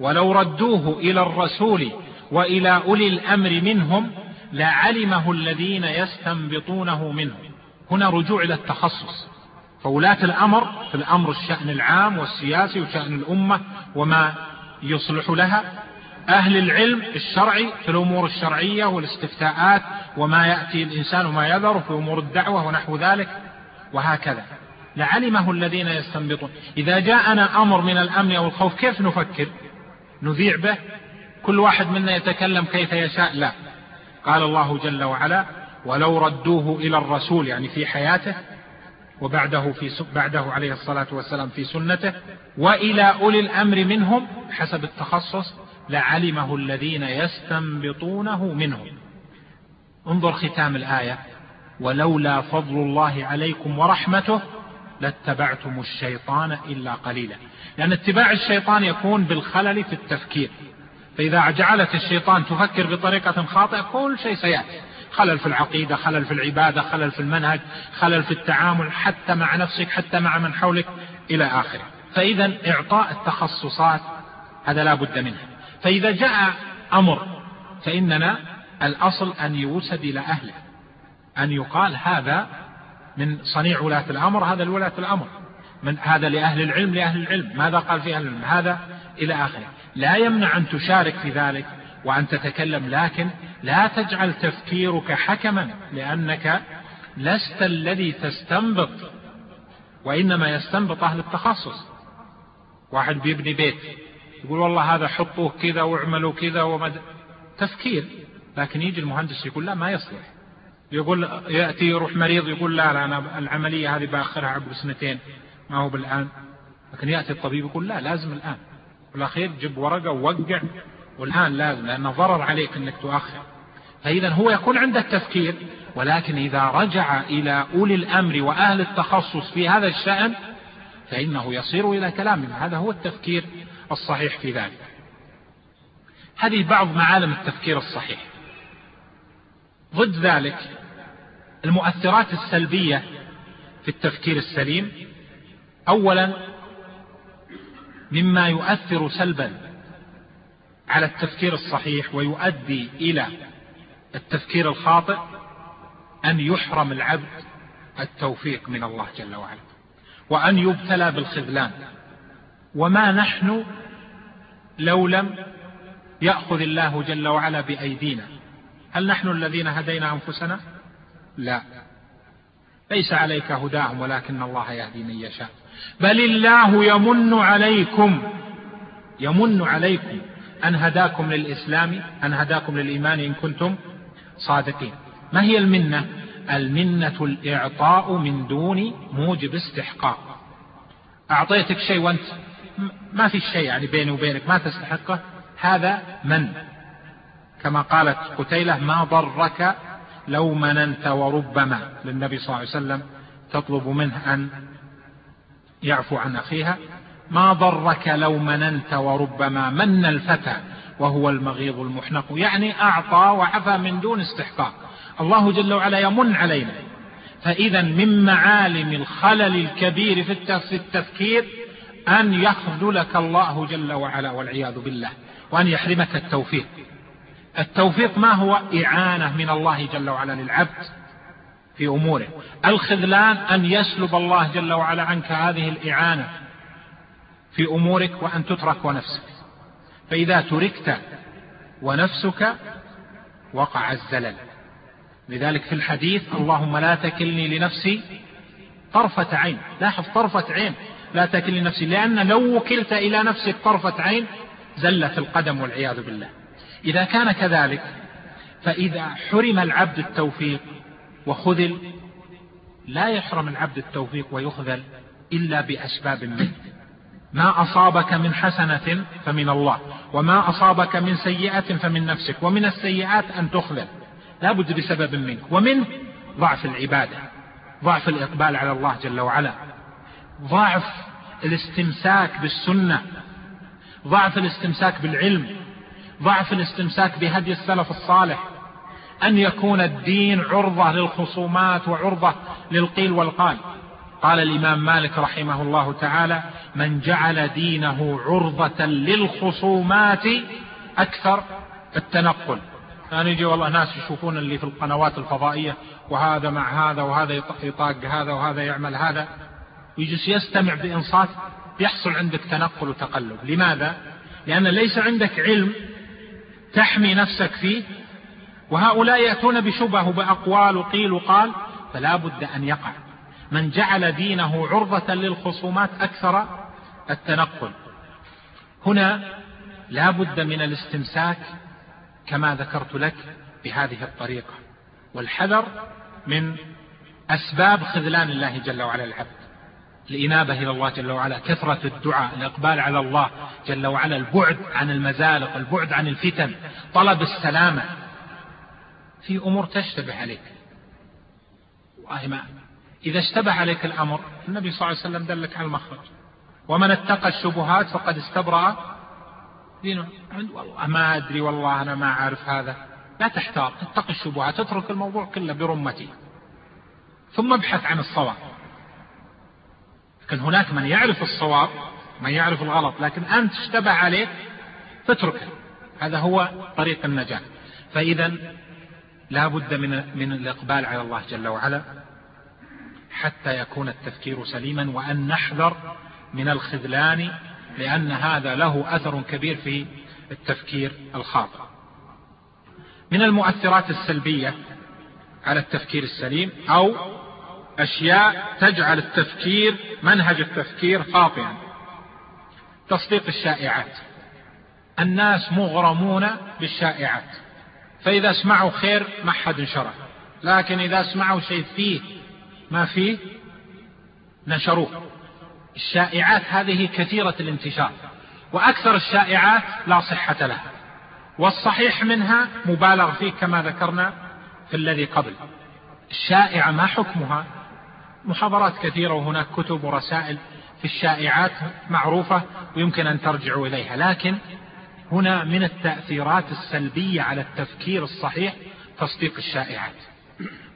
ولو ردوه إلى الرسول وإلى أولي الأمر منهم لعلمه الذين يستنبطونه منهم هنا رجوع إلى التخصص. فولاة الأمر في الأمر الشأن العام والسياسي وشأن الأمة وما يصلح لها. أهل العلم الشرعي في الأمور الشرعية والاستفتاءات وما يأتي الإنسان وما يذر في أمور الدعوة ونحو ذلك وهكذا. لعلمه الذين يستنبطون. إذا جاءنا أمر من الأمن أو الخوف كيف نفكر؟ نذيع به؟ كل واحد منا يتكلم كيف يشاء. لا. قال الله جل وعلا ولو ردوه إلى الرسول يعني في حياته وبعده في بعده عليه الصلاة والسلام في سنته وإلى أولي الأمر منهم حسب التخصص لعلمه الذين يستنبطونه منهم. انظر ختام الآية ولولا فضل الله عليكم ورحمته لاتبعتم الشيطان إلا قليلا. لأن اتباع الشيطان يكون بالخلل في التفكير. فإذا جعلت الشيطان تفكر بطريقة خاطئة كل شيء سيأتي. خلل في العقيدة خلل في العبادة خلل في المنهج خلل في التعامل حتى مع نفسك حتى مع من حولك إلى آخره. فإذا إعطاء التخصصات هذا لا بد منه. فإذا جاء أمر فإننا الأصل أن يوسد إلى أهله. أن يقال هذا من صنيع ولاة الأمر هذا لولاة الأمر. من هذا لأهل العلم لأهل العلم. ماذا قال في أهل العلم؟ هذا إلى آخره. لا يمنع أن تشارك في ذلك وأن تتكلم لكن لا تجعل تفكيرك حكما لأنك لست الذي تستنبط وإنما يستنبط أهل التخصص. واحد بيبني بيت يقول والله هذا حطوه كذا واعملوا كذا ومد... تفكير. لكن يجي المهندس يقول لا ما يصلح. يقول يأتي يروح مريض يقول لا لا أنا العملية هذه بآخرها عقب سنتين ما هو بالآن. لكن يأتي الطبيب يقول لا لازم الآن. والأخير جيب ورقة ووقع والآن لازم لأنه ضرر عليك أنك تؤخر. فإذا هو يكون عنده التفكير ولكن إذا رجع إلى أولي الأمر وأهل التخصص في هذا الشأن فإنه يصير إلى كلامهم هذا هو التفكير الصحيح في ذلك. هذه بعض معالم التفكير الصحيح. ضد ذلك المؤثرات السلبية في التفكير السليم أولا مما يؤثر سلبا على التفكير الصحيح ويؤدي إلى التفكير الخاطئ أن يحرم العبد التوفيق من الله جل وعلا وأن يبتلى بالخذلان. وما نحن لو لم يأخذ الله جل وعلا بأيدينا. هل نحن الذين هدينا أنفسنا؟ لا. ليس عليك هداهم ولكن الله يهدي من يشاء. بل الله يمن عليكم يمن عليكم أن هداكم للإسلام أن هداكم للإيمان إن كنتم صادقين. ما هي المنة؟ المنة الإعطاء من دون موجب استحقاق. أعطيتك شيء وأنت ما في شيء يعني بيني وبينك ما تستحقه. هذا من؟ كما قالت قتيلة ما ضرك لو مننت وربما للنبي صلى الله عليه وسلم تطلب منه أن يعفو عن أخيها ما ضرك لو مننت وربما من الفتى وهو المغيض المحنق. يعني أعطى وعفى من دون استحقاق. الله جل وعلا يمن علينا. فإذا من معالم الخلل الكبير في التفكير أن يخذلك الله جل وعلا والعياذ بالله وأن يحرمك التوفيق. التوفيق ما هو؟ إعانة من الله جل وعلا للعبد. في أموره. الخذلان أن يسلب الله جل وعلا عنك هذه الإعانة في أمورك وأن تترك ونفسك. فإذا تركت ونفسك وقع الزلل. لذلك في الحديث اللهم لا تكلني لنفسي طرفة عين. لاحظ طرفة عين. لا تكلني نفسي لأن لو وكلت إلى نفسك طرفة عين زلت القدم والعياذ بالله. إذا كان كذلك فإذا حرم العبد التوفيق وخذل لا يحرم العبد التوفيق ويخذل إلا بأسباب منه. ما أصابك من حسنة فمن الله وما أصابك من سيئة فمن نفسك ومن السيئات أن تخذل. لا بد بسبب منك. ومنه ضعف العبادة ضعف الإقبال على الله جل وعلا ضعف الاستمساك بالسنة ضعف الاستمساك بالعلم ضعف الاستمساك بهدي السلف الصالح. أن يكون الدين عرضة للخصومات وعرضة للقيل والقال. قال الإمام مالك رحمه الله تعالى من جعل دينه عرضة للخصومات أكثر التنقل. يعني يجي والله ناس يشوفون اللي في القنوات الفضائية وهذا مع هذا وهذا يطاق هذا وهذا يعمل هذا. ويجلس يستمع بإنصات يحصل عندك تنقل وتقلب. لماذا؟ لأن ليس عندك علم تحمي نفسك فيه وهؤلاء يأتون بشبه وبأقوال وقيل وقال فلا بد أن يقع. من جعل دينه عرضة للخصومات أكثر التنقل. هنا لا بد من الاستمساك كما ذكرت لك بهذه الطريقة. والحذر من أسباب خذلان الله جل وعلا العبد الإنابة إلى الله جل وعلا كثرة الدعاء الإقبال على الله جل وعلا البعد عن المزالق البعد عن الفتن طلب السلامة. في أمور تشتبه عليك. إذا اشتبه عليك الأمر النبي صلى الله عليه وسلم دلك على المخرج. ومن اتقى الشبهات فقد استبرأ. دينه والله ما أدري والله أنا ما أعرف هذا. لا تحتار اتق الشبهات اترك الموضوع كله برمته ثم ابحث عن الصواب. لكن هناك من يعرف الصواب من يعرف الغلط لكن أنت اشتبه عليه فاتركه. هذا هو طريق النجاة. فإذا لا بد من, من الإقبال على الله جل وعلا حتى يكون التفكير سليما وأن نحذر من الخذلان لأن هذا له أثر كبير في التفكير الخاطئ. من المؤثرات السلبية على التفكير السليم أو أشياء تجعل التفكير منهج التفكير خاطئا. تصديق الشائعات. الناس مغرمون بالشائعات. فإذا اسمعوا خير ما حد انشره لكن إذا اسمعوا شيء فيه ما فيه نشروه. الشائعات هذه كثيرة الانتشار وأكثر الشائعات لا صحة لها والصحيح منها مبالغ فيه كما ذكرنا في الذي قبل. الشائعة ما حكمها؟ محاضرات كثيرة وهناك كتب ورسائل في الشائعات معروفة ويمكن أن ترجعوا إليها لكن هنا من التأثيرات السلبية على التفكير الصحيح تصديق الشائعات.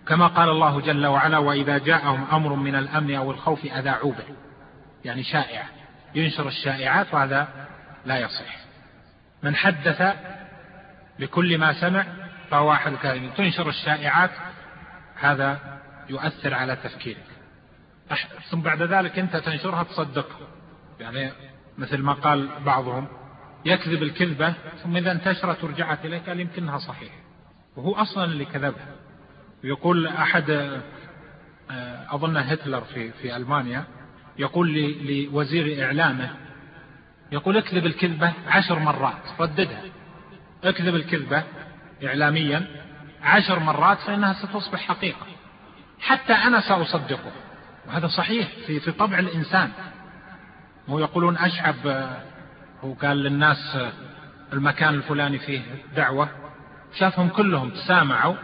كما قال الله جل وعلا وإذا جاءهم أمر من الأمن أو الخوف أذاعوا به. يعني شائعة ينشر الشائعات وهذا لا يصح. من حدث بكل ما سمع فهو واحد الكاذبين تنشر الشائعات هذا يؤثر على تفكيرك. ثم بعد ذلك أنت تنشرها تصدقها. يعني مثل ما قال بعضهم يكذب الكذبة ثم إذا انتشرت ورجعت إليه قال يمكنها صحيح. وهو أصلا اللي كذبها. يقول أحد آه، أظن هتلر في, في ألمانيا يقول لوزير إعلامه يقول اكذب الكذبة عشر مرات رددها. اكذب الكذبة إعلاميا عشر مرات فإنها ستصبح حقيقة. حتى أنا سأصدقه. وهذا صحيح في, في طبع الإنسان. هو يقولون أشعب آه، هو قال للناس المكان الفلاني فيه دعوة. شافهم كلهم تسامعوا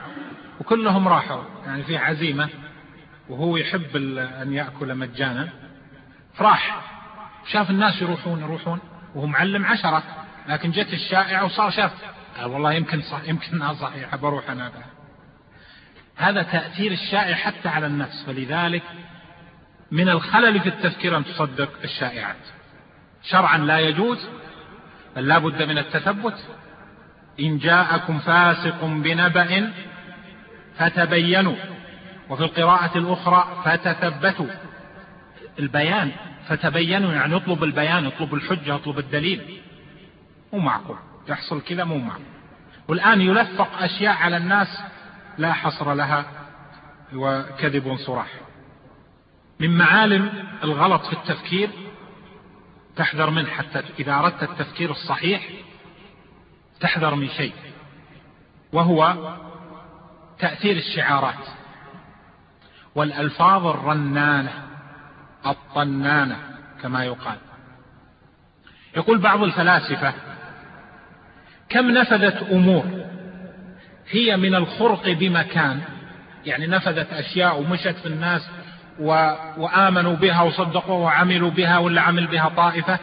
وكلهم راحوا. يعني في عزيمة وهو يحب أن يأكل مجانا. فراح. شاف الناس يروحون يروحون وهو معلم عشرة. لكن جت الشائعة وصار شاف. قال والله يمكن صح يمكن صحيح بروح أنا. بها. هذا تأثير الشائع حتى على النفس. فلذلك من الخلل في التفكير أن تصدق الشائعات. شرعا لا يجوز بل لا بد من التثبت. إن جاءكم فاسق بنبأ فتبينوا وفي القراءة الأخرى فتثبتوا. البيان فتبينوا يعني اطلب البيان اطلب الحجة اطلب الدليل. مو معقول. يحصل كذا مو معقول. والآن يلفق أشياء على الناس لا حصر لها وكذب صراح من معالم الغلط في التفكير تحذر منه حتى إذا أردت التفكير الصحيح تحذر من شيء وهو تأثير الشعارات. والألفاظ الرنانة الطنانة كما يقال. يقول بعض الفلاسفة كم نفذت أمور هي من الخرق بمكان يعني نفذت أشياء ومشت في الناس و... وآمنوا بها وصدقوا وعملوا بها ولا عمل بها طائفة.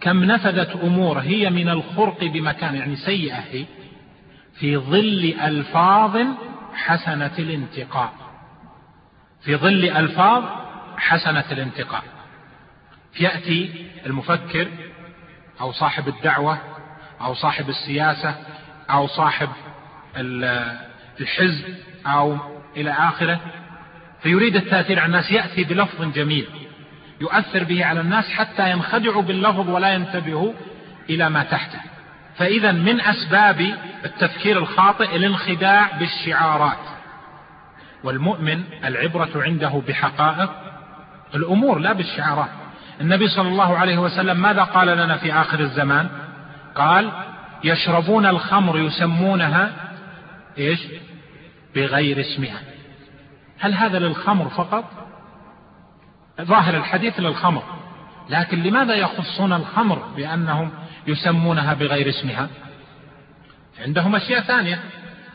كم نفذت أمور هي من الخرق بمكان يعني سيئة هي في ظل ألفاظ حسنة الانتقاء. في ظل ألفاظ حسنة الانتقاء. يأتي المفكر أو صاحب الدعوة أو صاحب السياسة أو صاحب الحزب أو إلى آخره فيريد التأثير على الناس يأتي بلفظ جميل يؤثر به على الناس حتى ينخدعوا باللفظ ولا ينتبهوا إلى ما تحته. فإذا من أسباب التفكير الخاطئ الانخداع بالشعارات. والمؤمن العبرة عنده بحقائق الأمور لا بالشعارات. النبي صلى الله عليه وسلم ماذا قال لنا في آخر الزمان؟ قال يشربون الخمر يسمونها إيش؟ بغير اسمها. هل هذا للخمر فقط؟ ظاهر الحديث للخمر. لكن لماذا يخصون الخمر بأنهم يسمونها بغير اسمها؟ عندهم أشياء ثانية.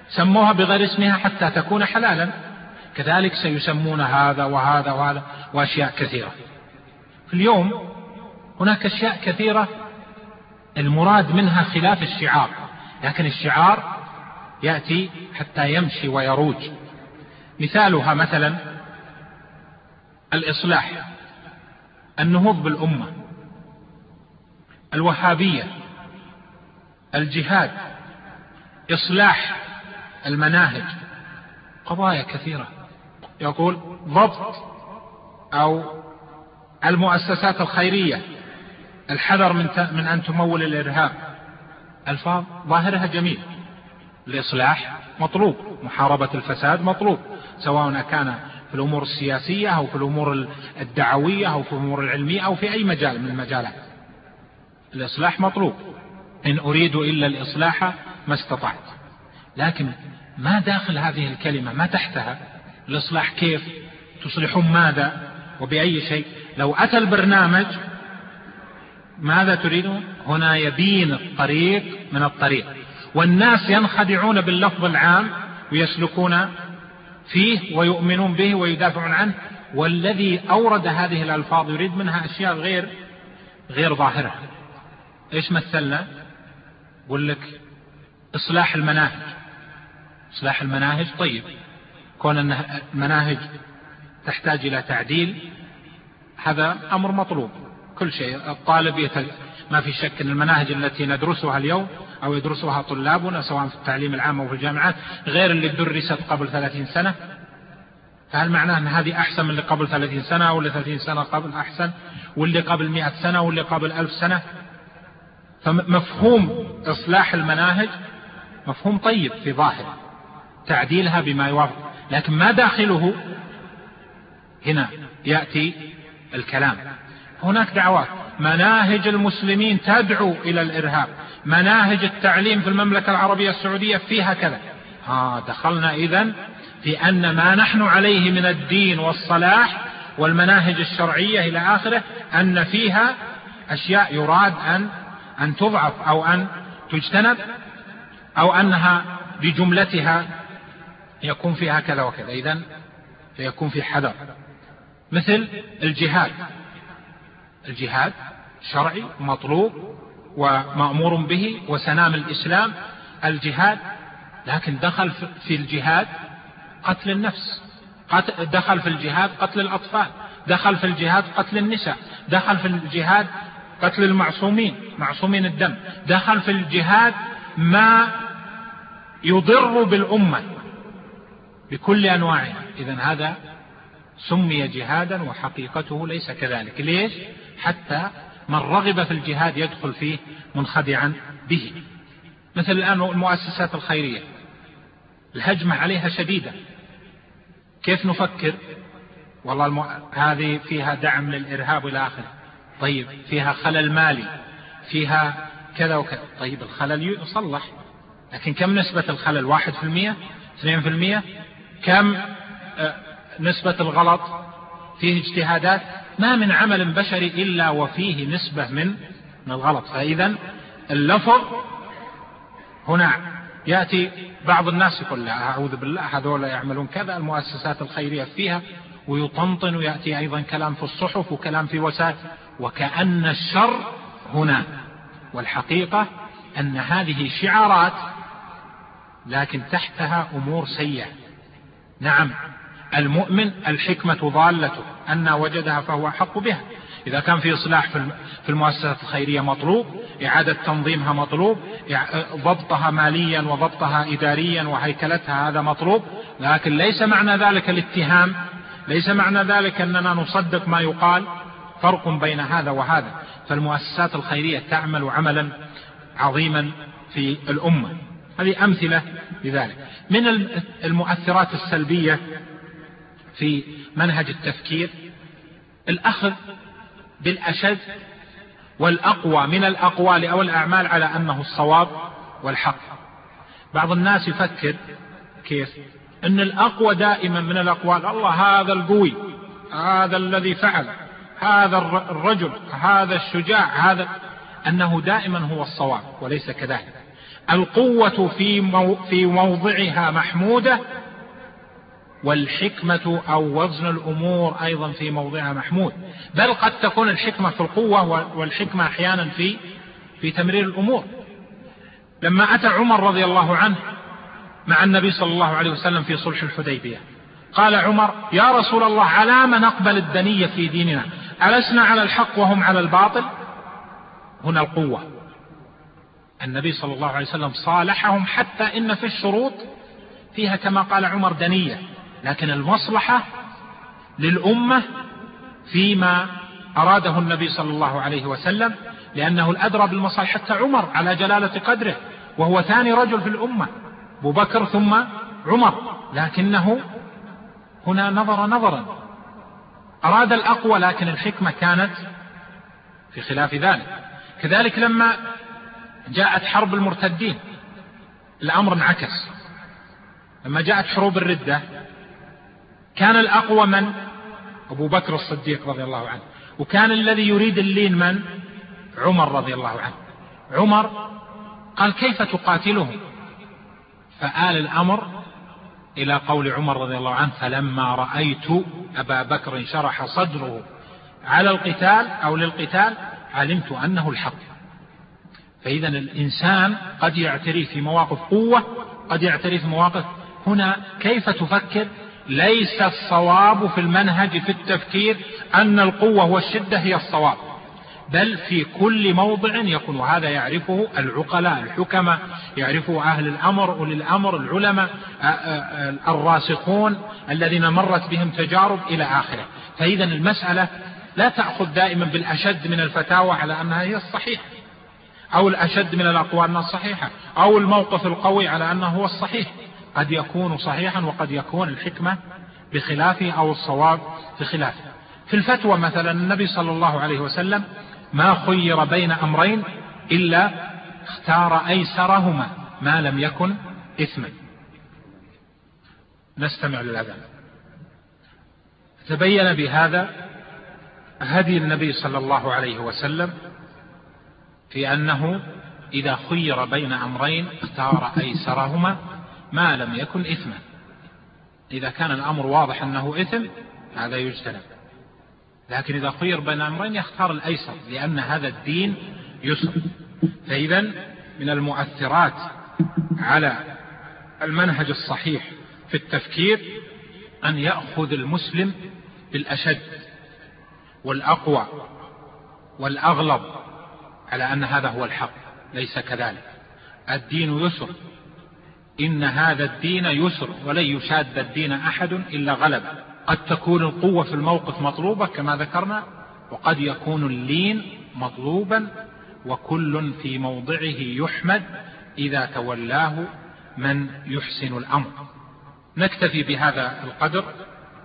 سموها بغير اسمها حتى تكون حلالا. كذلك سيسمون هذا وهذا وهذا وأشياء كثيرة. في اليوم هناك أشياء كثيرة المراد منها خلاف الشعار. لكن الشعار يأتي حتى يمشي ويروج. مثالها مثلا الإصلاح النهوض بالأمة الوهابية الجهاد إصلاح المناهج قضايا كثيرة. يقول ضبط أو المؤسسات الخيرية الحذر من من أن تمول الإرهاب. ألفاظ ظاهرها جميل. الإصلاح مطلوب محاربة الفساد مطلوب. سواء كان في الأمور السياسية أو في الأمور الدعوية أو في الأمور العلمية أو في أي مجال من المجالات. الإصلاح مطلوب. إن أريد إلا الإصلاح ما استطعت. لكن ما داخل هذه الكلمة؟ ما تحتها؟ الإصلاح كيف؟ تصلحون ماذا؟ وبأي شيء؟ لو أتى البرنامج ماذا تريدون؟ هنا يبين الطريق من الطريق. والناس ينخدعون باللفظ العام ويسلكون فيه ويؤمنون به ويدافعون عنه. والذي أورد هذه الألفاظ يريد منها أشياء غير غير ظاهرة. إيش مثلنا؟ يقول لك إصلاح المناهج. إصلاح المناهج طيب. كون أن المناهج تحتاج إلى تعديل هذا أمر مطلوب. كل شيء الطالب يتل... ما في شك أن المناهج التي ندرسها اليوم أو يدرسها طلابنا سواء في التعليم العام أو في الجامعات غير اللي درست قبل ثلاثين سنة. فهل معناه أن هذه أحسن من اللي قبل ثلاثين سنة أو اللي ثلاثين سنة قبل أحسن واللي قبل مئة سنة واللي قبل ألف سنة؟ فمفهوم إصلاح المناهج مفهوم طيب في ظاهر تعديلها بما يوافق لكن ما داخله هنا يأتي الكلام. هناك دعوات. مناهج المسلمين تدعو إلى الإرهاب. مناهج التعليم في المملكة العربية السعودية فيها كذا. آه دخلنا إذن في أن ما نحن عليه من الدين والصلاح والمناهج الشرعية إلى آخره أن فيها أشياء يراد أن أن تضعف أو أن تجتنب أو أنها بجملتها يكون فيها كذا وكذا. إذن فيكون في حذر. مثل الجهاد. الجهاد شرعي مطلوب ومأمور به وسنام الإسلام الجهاد لكن دخل في الجهاد قتل النفس دخل في الجهاد قتل الأطفال دخل في الجهاد قتل النساء دخل في الجهاد قتل المعصومين معصومين الدم دخل في الجهاد ما يضر بالأمة بكل أنواعها. إذا هذا سمي جهادا وحقيقته ليس كذلك. ليش؟ حتى من رغب في الجهاد يدخل فيه منخدعا به. مثل الآن المؤسسات الخيرية. الهجمة عليها شديدة. كيف نفكر؟ والله الم... هذه فيها دعم للإرهاب إلى آخره. طيب فيها خلل مالي. فيها كذا وكذا. طيب الخلل يصلح. لكن كم نسبة الخلل؟ واحد في المية؟ اثنين في المية؟ كم آه، نسبة الغلط؟ فيه اجتهادات؟ ما من عمل بشري إلا وفيه نسبة من من الغلط. فإذا اللفظ هنا يأتي بعض الناس يقول لا أعوذ بالله هذول يعملون كذا المؤسسات الخيرية فيها ويطنطن ويأتي أيضا كلام في الصحف وكلام في وسائل. وكأن الشر هنا. والحقيقة أن هذه شعارات لكن تحتها أمور سيئة. نعم. المؤمن الحكمة ضالته أن وجدها فهو أحق بها. إذا كان في إصلاح في المؤسسات الخيرية مطلوب إعادة تنظيمها مطلوب ضبطها ماليا وضبطها إداريا وهيكلتها هذا مطلوب لكن ليس معنى ذلك الاتهام ليس معنى ذلك أننا نصدق ما يقال فرق بين هذا وهذا. فالمؤسسات الخيرية تعمل عملا عظيما في الأمة. هذه أمثلة لذلك. من المؤثرات السلبية في منهج التفكير الأخذ بالأشد والأقوى من الأقوال أو الأعمال على أنه الصواب والحق. بعض الناس يفكر كيف؟ أن الأقوى دائما من الأقوال الله هذا القوي هذا الذي فعل هذا الرجل هذا الشجاع هذا أنه دائما هو الصواب وليس كذلك. القوة في في موضعها محمودة والحكمة أو وزن الأمور أيضا في موضعها محمود. بل قد تكون الحكمة في القوة والحكمة أحيانا في في تمرير الأمور. لما أتى عمر رضي الله عنه مع النبي صلى الله عليه وسلم في صلح الحديبية قال عمر يا رسول الله على ما نقبل الدنية في ديننا؟ ألسنا على الحق وهم على الباطل؟ هنا القوة. النبي صلى الله عليه وسلم صالحهم حتى إن في الشروط فيها كما قال عمر دنية. لكن المصلحة للأمة فيما أراده النبي صلى الله عليه وسلم لأنه الأدرى بالمصالح حتى عمر على جلالة قدره وهو ثاني رجل في الأمة أبو بكر ثم عمر لكنه هنا نظر نظرا. أراد الأقوى لكن الحكمة كانت في خلاف ذلك. كذلك لما جاءت حرب المرتدين الأمر انعكس. لما جاءت حروب الردة كان الأقوى من؟ أبو بكر الصديق رضي الله عنه. وكان الذي يريد اللين من؟ عمر رضي الله عنه. عمر قال كيف تقاتلهم؟ فآل الأمر إلى قول عمر رضي الله عنه فلما رأيت أبا بكر شرح صدره على القتال أو للقتال علمت أنه الحق. فإذا الإنسان قد يعتري في مواقف قوة قد يعتري في مواقف. هنا كيف تفكر؟ ليس الصواب في المنهج في التفكير أن القوة والشدة هي الصواب بل في كل موضع يكون وهذا يعرفه العقلاء الحكماء يعرفه أهل الأمر أولي الأمر العلماء الراسخون الذين مرت بهم تجارب إلى آخره. فإذا المسألة لا تأخذ دائما بالأشد من الفتاوى على أنها هي الصحيح أو الأشد من الأقوال الصحيحة أو الموقف القوي على أنه هو الصحيح. قد يكون صحيحا وقد يكون الحكمة بخلافه أو الصواب بخلافه في الفتوى مثلا النبي صلى الله عليه وسلم ما خير بين أمرين إلا اختار أيسرهما ما لم يكن إثما. نستمع للأذان. تبين بهذا هدي النبي صلى الله عليه وسلم في أنه إذا خير بين أمرين اختار أيسرهما ما لم يكن إثما. إذا كان الأمر واضح أنه إثم هذا يجتنب. لكن إذا خير بين أمرين يختار الأيسر لأن هذا الدين يسر. فإذا من المؤثرات على المنهج الصحيح في التفكير أن يأخذ المسلم بالأشد والأقوى والأغلب على أن هذا هو الحق ليس كذلك. الدين يسر. إن هذا الدين يسر ولن يشاد الدين أحد إلا غلب. قد تكون القوة في الموقف مطلوبة كما ذكرنا وقد يكون اللين مطلوبا وكل في موضعه يحمد إذا تولاه من يحسن الأمر. نكتفي بهذا القدر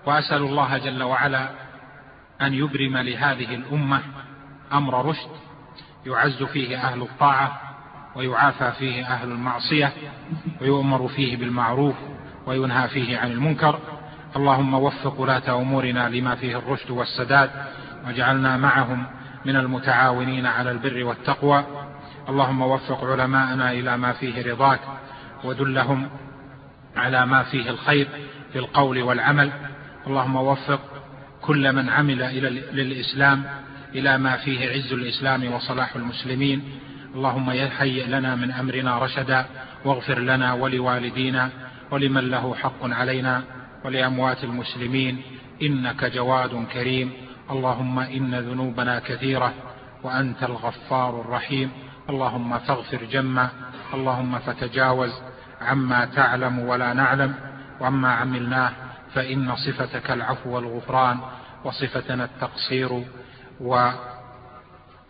وأسأل الله جل وعلا أن يبرم لهذه الأمة أمر رشد يعز فيه أهل الطاعة ويعافى فيه أهل المعصية ويؤمر فيه بالمعروف وينهى فيه عن المنكر. اللهم وفق ولاة أمورنا لما فيه الرشد والسداد واجعلنا معهم من المتعاونين على البر والتقوى. اللهم وفق علماءنا إلى ما فيه رضاك ودلهم على ما فيه الخير في القول والعمل. اللهم وفق كل من عمل إلى للإسلام إلى ما فيه عز الإسلام وصلاح المسلمين. اللهم يهيئ لنا من أمرنا رشدا واغفر لنا ولوالدينا ولمن له حق علينا ولأموات المسلمين إنك جواد كريم. اللهم إن ذنوبنا كثيرة وأنت الغفار الرحيم. اللهم فاغفر جما اللهم فتجاوز عما تعلم ولا نعلم. وعما عملناه فإن صفتك العفو والغفران وصفتنا التقصير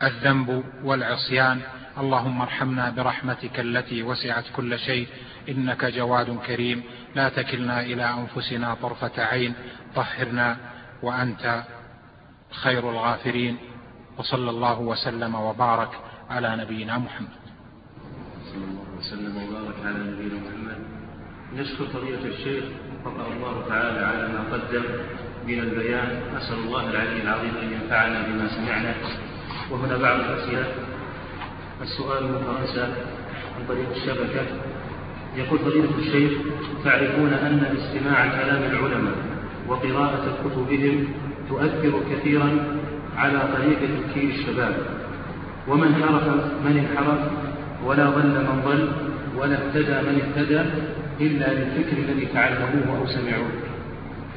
والذنب والعصيان. اللهم ارحمنا برحمتك التي وسعت كل شيء إنك جواد كريم. لا تكلنا إلى أنفسنا طرفة عين. طهرنا وأنت خير الغافرين. وصلى الله وسلم وبارك على نبينا محمد. صلى الله وسلم وبارك على نبينا محمد. نشكر فضيلة الشيخ وفقه الله تعالى على ما قدم من البيان. أسأل الله العلي العظيم أن ينفعنا بما سمعنا. وهنا بعض الأسئلة. السؤال فرنسا عن طريق الشبكة. يقول فضيلة الشيخ تعرفون أن استماع كلام العلماء وقراءة كتبهم تؤثر كثيرا على طريقة تفكير الشباب. ومن حرف من انحرف ولا ضل من ضل ولا اهتدى من اهتدى إلا للفكر الذي تعلموه أو سمعوه.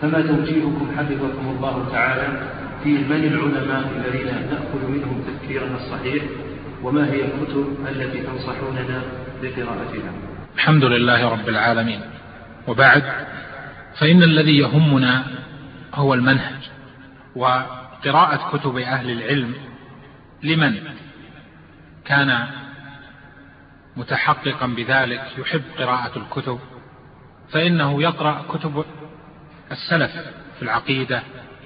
فما توجيهكم حفظكم الله تعالى في من العلماء الذين نأخذ منهم تفكيرنا الصحيح؟ وما هي الكتب التي تنصحوننا بقراءتها؟ الحمد لله رب العالمين. وبعد فإن الذي يهمنا هو المنهج وقراءة كتب أهل العلم لمن كان متحققا بذلك يحب قراءة الكتب فإنه يقرأ كتب السلف في العقيدة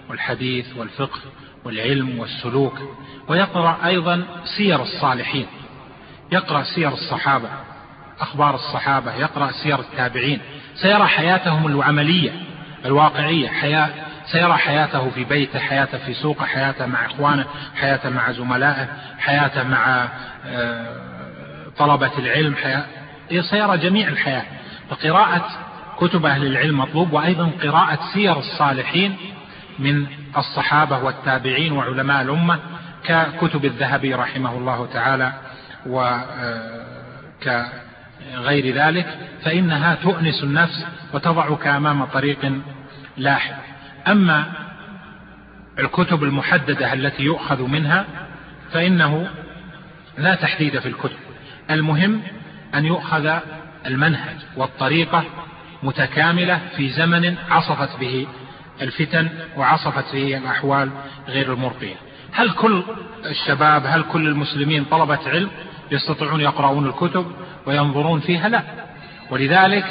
والحديث والفقه. والعلم والسلوك ويقرأ أيضا سير الصالحين. يقرأ سير الصحابة أخبار الصحابة يقرأ سير التابعين. سيرى حياتهم العملية الواقعية حياة سيرى حياته في بيته حياته في سوقه حياته مع إخوانه حياته مع زملائه حياته مع آه، طلبة العلم حياة سيرى جميع الحياة. فقراءة كتب أهل العلم مطلوب وأيضا قراءة سير الصالحين من الصحابة والتابعين وعلماء الأمة ككتب الذهبي رحمه الله تعالى وكغير ذلك فإنها تؤنس النفس وتضعك أمام طريق لاحق. أما الكتب المحددة التي يؤخذ منها فإنه لا تحديد في الكتب. المهم أن يؤخذ المنهج والطريقة متكاملة في زمن عصفت به الفتن وعصفت به الأحوال غير المرقية هل كل الشباب هل كل المسلمين طلبة علم يستطيعون يقرؤون الكتب وينظرون فيها؟ لا. ولذلك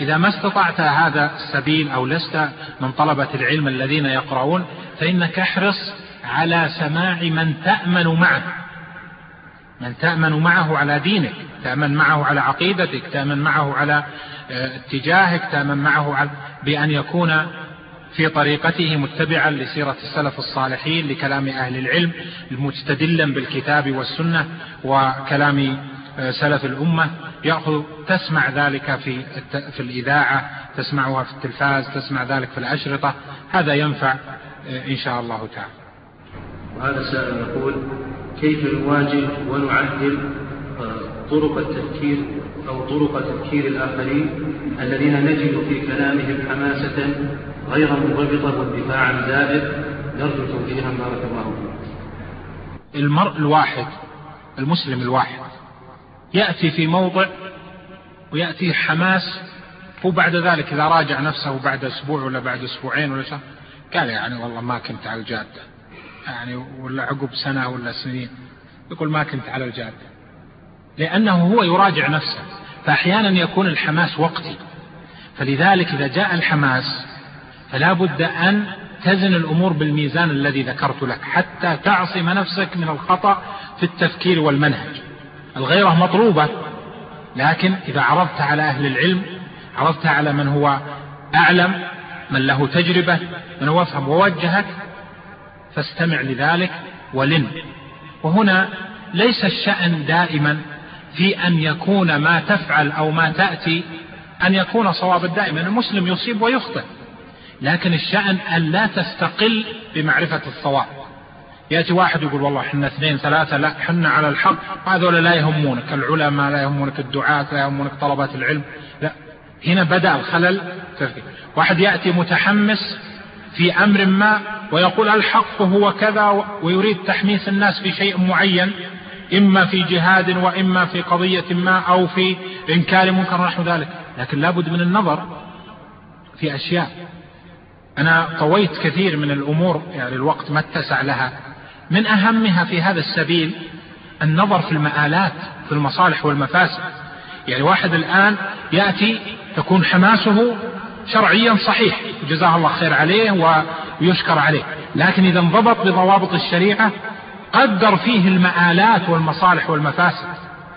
إذا ما استطعت هذا السبيل أو لست من طلبة العلم الذين يقرؤون فإنك احرص على سماع من تأمن معه. من تأمن معه على دينك تأمن معه على عقيدتك تأمن معه على آه، اتجاهك تأمن معه على بأن يكون في طريقته متبعا لسيرة السلف الصالحين لكلام أهل العلم مستدلا بالكتاب والسنة وكلام آه، سلف الأمة. يأخذ تسمع ذلك في في الإذاعة تسمعها في التلفاز تسمع ذلك في الأشرطة. هذا ينفع آه، إن شاء الله تعالى. وهذا السائل يقول كيف نواجه ونعدل آه، طرق التفكير أو طرق تفكير الآخرين الذين نجد في كلامهم حماسة غير منضبطة واندفاعا زائد نرجو توجيها. بارك الله فيكم. المرء الواحد المسلم الواحد يأتي في موضع ويأتي حماس وبعد ذلك إذا راجع نفسه بعد أسبوع ولا بعد أسبوعين ولا شهر قال يعني والله ما كنت على الجادة. يعني ولا عقب سنة ولا سنين. يقول ما كنت على الجادة. لأنه هو يراجع نفسه فأحيانا يكون الحماس وقتي. فلذلك إذا جاء الحماس فلا بد أن تزن الأمور بالميزان الذي ذكرت لك حتى تعصم نفسك من الخطأ في التفكير والمنهج. الغيرة مطلوبة لكن إذا عرضت على أهل العلم عرضت على من هو أعلم من له تجربة من هو أفهم ووجهك فاستمع لذلك ولن. وهنا ليس الشأن دائما في أن يكون ما تفعل أو ما تأتي أن يكون صوابا دائما المسلم يصيب ويخطئ. لكن الشأن أن لا تستقل بمعرفة الصواب. يأتي واحد يقول والله إحنا اثنين ثلاثة لا إحنا على الحق. هذول لا يهمونك العلماء لا يهمونك الدعاة لا يهمونك طلبة العلم. لا هنا بدأ الخلل. واحد يأتي متحمس في أمر ما ويقول الحق هو كذا ويريد تحميس الناس في شيء معين. إما في جهاد وإما في قضية ما أو في إنكار منكر نحو ذلك. لكن لابد من النظر في أشياء. أنا طويت كثير من الأمور يعني الوقت ما اتسع لها. من أهمها في هذا السبيل النظر في المآلات في المصالح والمفاسد. يعني واحد الآن يأتي تكون حماسه شرعيا صحيح جزاه الله خير عليه ويشكر عليه. لكن إذا انضبط بضوابط الشريعة قدر فيه المآلات والمصالح والمفاسد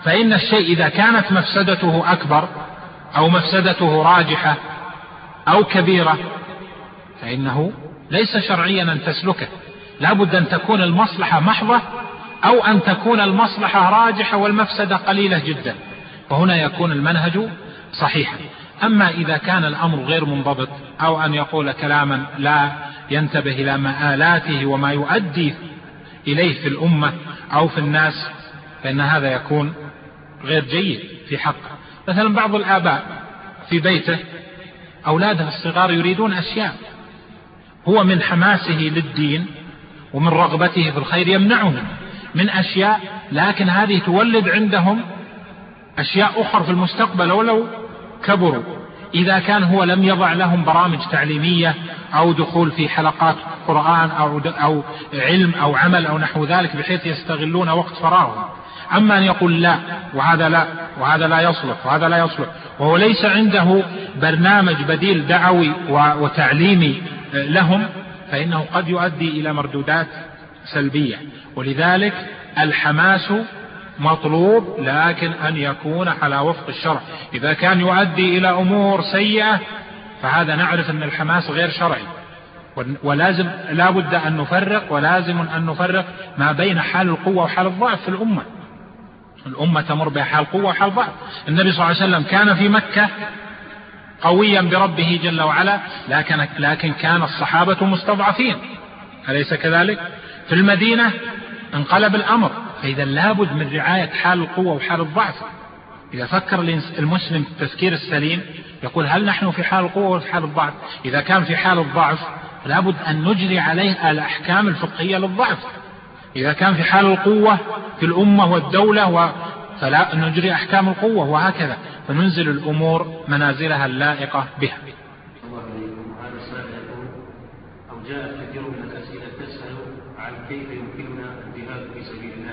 فإن الشيء إذا كانت مفسدته أكبر أو مفسدته راجحة أو كبيرة فإنه ليس شرعيا أن تسلكه. لا بد أن تكون المصلحة محضة أو أن تكون المصلحة راجحة والمفسدة قليلة جدا وهنا يكون المنهج صحيحا. أما إذا كان الأمر غير منضبط أو أن يقول كلاما لا ينتبه إلى مآلاته وما يؤدي إليه في الأمة أو في الناس فإن هذا يكون غير جيد في حقه. مثلا بعض الآباء في بيته أولاده الصغار يريدون أشياء. هو من حماسه للدين ومن رغبته في الخير يمنعهم من أشياء لكن هذه تولد عندهم أشياء أخرى في المستقبل ولو كبروا. إذا كان هو لم يضع لهم برامج تعليمية أو دخول في حلقات قرآن أو, أو علم أو عمل أو نحو ذلك بحيث يستغلون وقت فراغهم. أما أن يقول لا وهذا لا وهذا لا يصلح وهذا لا يصلح. وهو ليس عنده برنامج بديل دعوي وتعليمي لهم فإنه قد يؤدي إلى مردودات سلبية. ولذلك الحماس مطلوب لكن أن يكون على وفق الشرع. إذا كان يؤدي إلى أمور سيئة فهذا نعرف أن الحماس غير شرعي. ولازم لا بد أن نفرق ولازم أن نفرق ما بين حال القوة وحال الضعف في الأمة. الأمة تمر بحال قوة وحال ضعف. النبي صلى الله عليه وسلم كان في مكة قويا بربه جل وعلا لكن, لكن كان الصحابة مستضعفين. أليس كذلك؟ في المدينة انقلب الأمر. فإذا لابد من رعاية حال القوة وحال الضعف. إذا فكر المسلم التفكير السليم يقول هل نحن في حال القوة وفي حال الضعف؟ إذا كان في حال الضعف لابد أن نجري عليه الأحكام الفقهية للضعف. إذا كان في حال القوة في الأمة والدولة و فلا نجري أحكام القوة وهكذا. فننزل الأمور منازلها اللائقة بها. جاء كثير من الأسئلة تسأل عن كيف يمكننا الجهاد في سبيل الله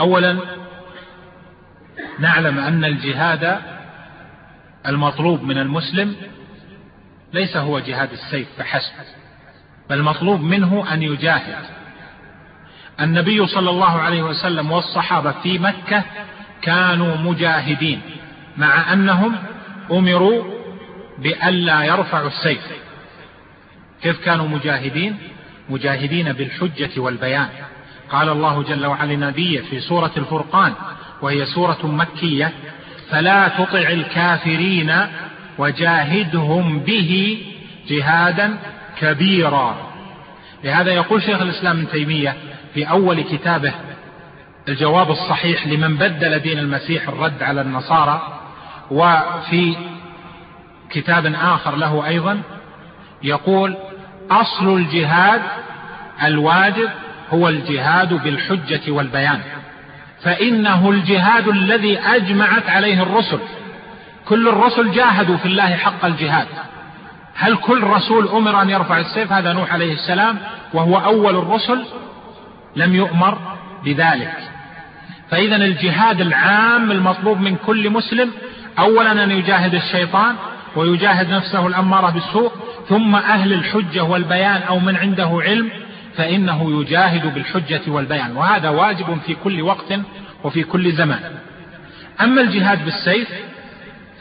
أولا نعلم أن الجهاد المطلوب من المسلم ليس هو جهاد السيف فحسب بل مطلوب منه أن يجاهد. النبي صلى الله عليه وسلم والصحابة في مكة كانوا مجاهدين مع أنهم أمروا بألا يرفعوا السيف. كيف كانوا مجاهدين؟ مجاهدين بالحجة والبيان. قال الله جل وعلا نبيه في سورة الفرقان وهي سورة مكية فلا تطع الكافرين وجاهدهم به جهادا كبيرا. لهذا يقول شيخ الإسلام ابن تيمية في أول كتابه الجواب الصحيح لمن بدل دين المسيح الرد على النصارى وفي كتاب آخر له أيضا يقول أصل الجهاد الواجب هو الجهاد بالحجة والبيان فإنه الجهاد الذي أجمعت عليه الرسل كل الرسل جاهدوا في الله حق الجهاد. هل كل رسول أمر أن يرفع السيف؟ هذا نوح عليه السلام وهو أول الرسل لم يؤمر بذلك. فإذا الجهاد العام المطلوب من كل مسلم أولا أن يجاهد الشيطان ويجاهد نفسه الأمارة بالسوء ثم أهل الحجة والبيان أو من عنده علم فإنه يجاهد بالحجة والبيان. وهذا واجب في كل وقت وفي كل زمان. أما الجهاد بالسيف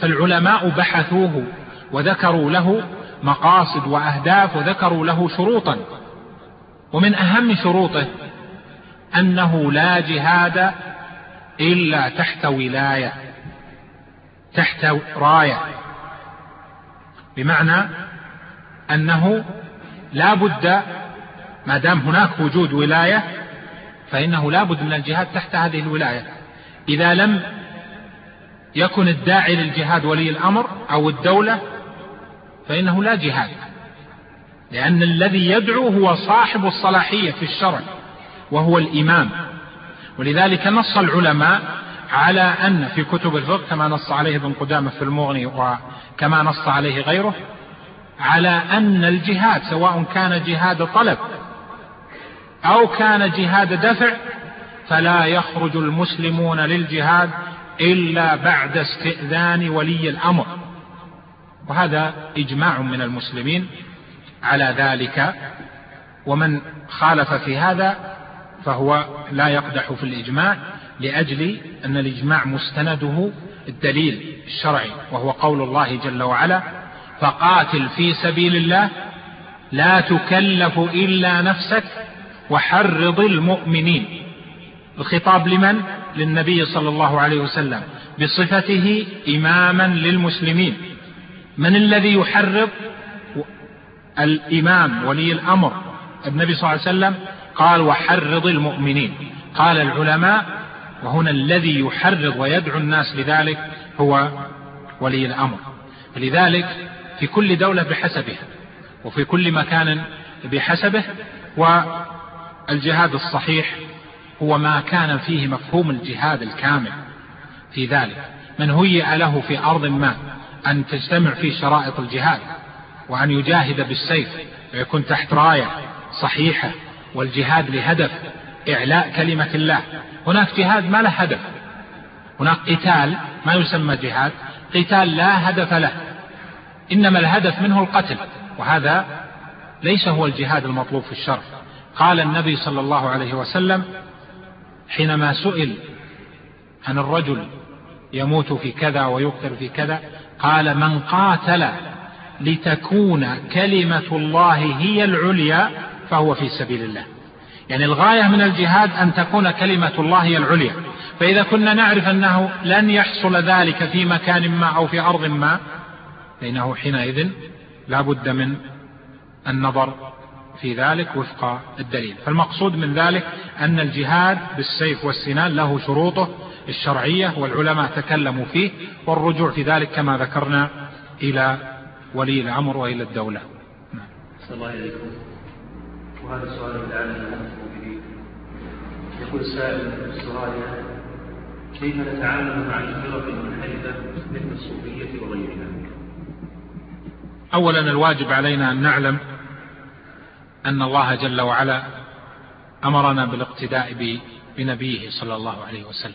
فالعلماء بحثوه وذكروا له مقاصد وأهداف وذكروا له شروطا. ومن أهم شروطه أنه لا جهاد إلا تحت ولاية تحت راية. بمعنى أنه لا بد ما دام هناك وجود ولاية فإنه لا بد من الجهاد تحت هذه الولاية. إذا لم يكن الداعي للجهاد ولي الأمر أو الدولة فإنه لا جهاد لأن الذي يدعو هو صاحب الصلاحية في الشرع وهو الإمام. ولذلك نص العلماء على أن في كتب الفقه كما نص عليه ابن قدامة في المغني وكما نص عليه غيره على أن الجهاد سواء كان جهاد طلب أو كان جهاد دفع فلا يخرج المسلمون للجهاد إلا بعد استئذان ولي الأمر. وهذا إجماع من المسلمين على ذلك. ومن خالف في هذا فهو لا يقدح في الإجماع لأجل أن الإجماع مستنده الدليل الشرعي وهو قول الله جل وعلا فقاتل في سبيل الله لا تكلف إلا نفسك وحرض المؤمنين. الخطاب لمن؟ للنبي صلى الله عليه وسلم بصفته إماما للمسلمين. من الذي يحرض الإمام ولي الأمر؟ النبي صلى الله عليه وسلم قال وحرض المؤمنين. قال العلماء وهنا الذي يحرض ويدعو الناس لذلك هو ولي الأمر. لذلك في كل دولة بحسبها وفي كل مكان بحسبه والجهاد الصحيح هو ما كان فيه مفهوم الجهاد الكامل. في ذلك من هيئ له في أرض ما أن تجتمع فيه شرائط الجهاد وأن يجاهد بالسيف ويكون تحت راية صحيحة والجهاد لهدف إعلاء كلمة الله. هناك جهاد ما له هدف. هناك قتال ما يسمى جهاد قتال لا هدف له. إنما الهدف منه القتل وهذا ليس هو الجهاد المطلوب في الشرع. قال النبي صلى الله عليه وسلم حينما سئل عن الرجل يموت في كذا ويقتل في كذا قال من قاتل لتكون كلمة الله هي العليا فهو في سبيل الله. يعني الغاية من الجهاد أن تكون كلمة الله هي العليا. فإذا كنا نعرف أنه لن يحصل ذلك في مكان ما أو في أرض ما فإنه حينئذ لا بد من النظر في ذلك وفق الدليل. فالمقصود من ذلك أن الجهاد بالسيف والسنان له شروطه الشرعية والعلماء تكلموا فيه والرجوع في ذلك كما ذكرنا إلى ولي الأمر وإلى الدولة. نعم. الله عليكم. وهذا السؤال الآن يقول السائل استراليا كيف نتعامل مع الفرق المنحرفة مثل الصوفية وغيرها؟ أولا الواجب علينا أن نعلم أن الله جل وعلا أمرنا بالاقتداء بنبيه صلى الله عليه وسلم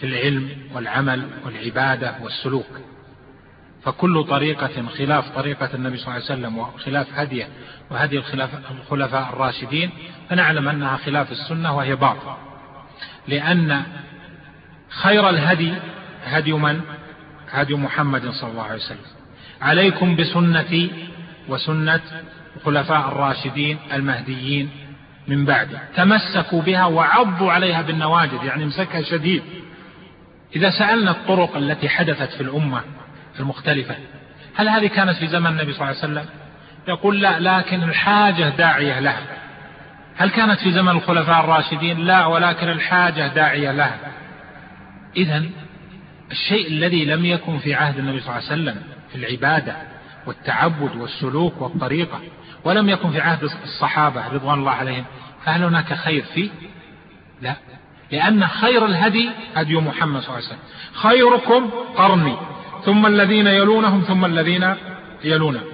في العلم والعمل والعبادة والسلوك. فكل طريقة خلاف طريقة النبي صلى الله عليه وسلم وخلاف هديه وهدي الخلفاء الراشدين فنعلم أنها خلاف السنة وهي باطل لأن خير الهدي هدي من؟ هدي محمد صلى الله عليه وسلم. عليكم بسنتي وسنة الخلفاء الراشدين المهديين من بعد تمسكوا بها وعضوا عليها بالنواجذ يعني امسكها شديد. إذا سألنا الطرق التي حدثت في الأمة المختلفة هل هذه كانت في زمن النبي صلى الله عليه وسلم؟ يقول لا لكن الحاجة داعية لها. هل كانت في زمن الخلفاء الراشدين؟ لا ولكن الحاجة داعية لها. إذا الشيء الذي لم يكن في عهد النبي صلى الله عليه وسلم في العبادة والتعبد والسلوك والطريقة ولم يكن في عهد الصحابة رضوان الله عليهم فهل هناك خير فيه؟ لا لأن خير الهدي هدي محمد صلى الله عليه وسلم. خيركم قرني ثم الذين يلونهم ثم الذين يلونهم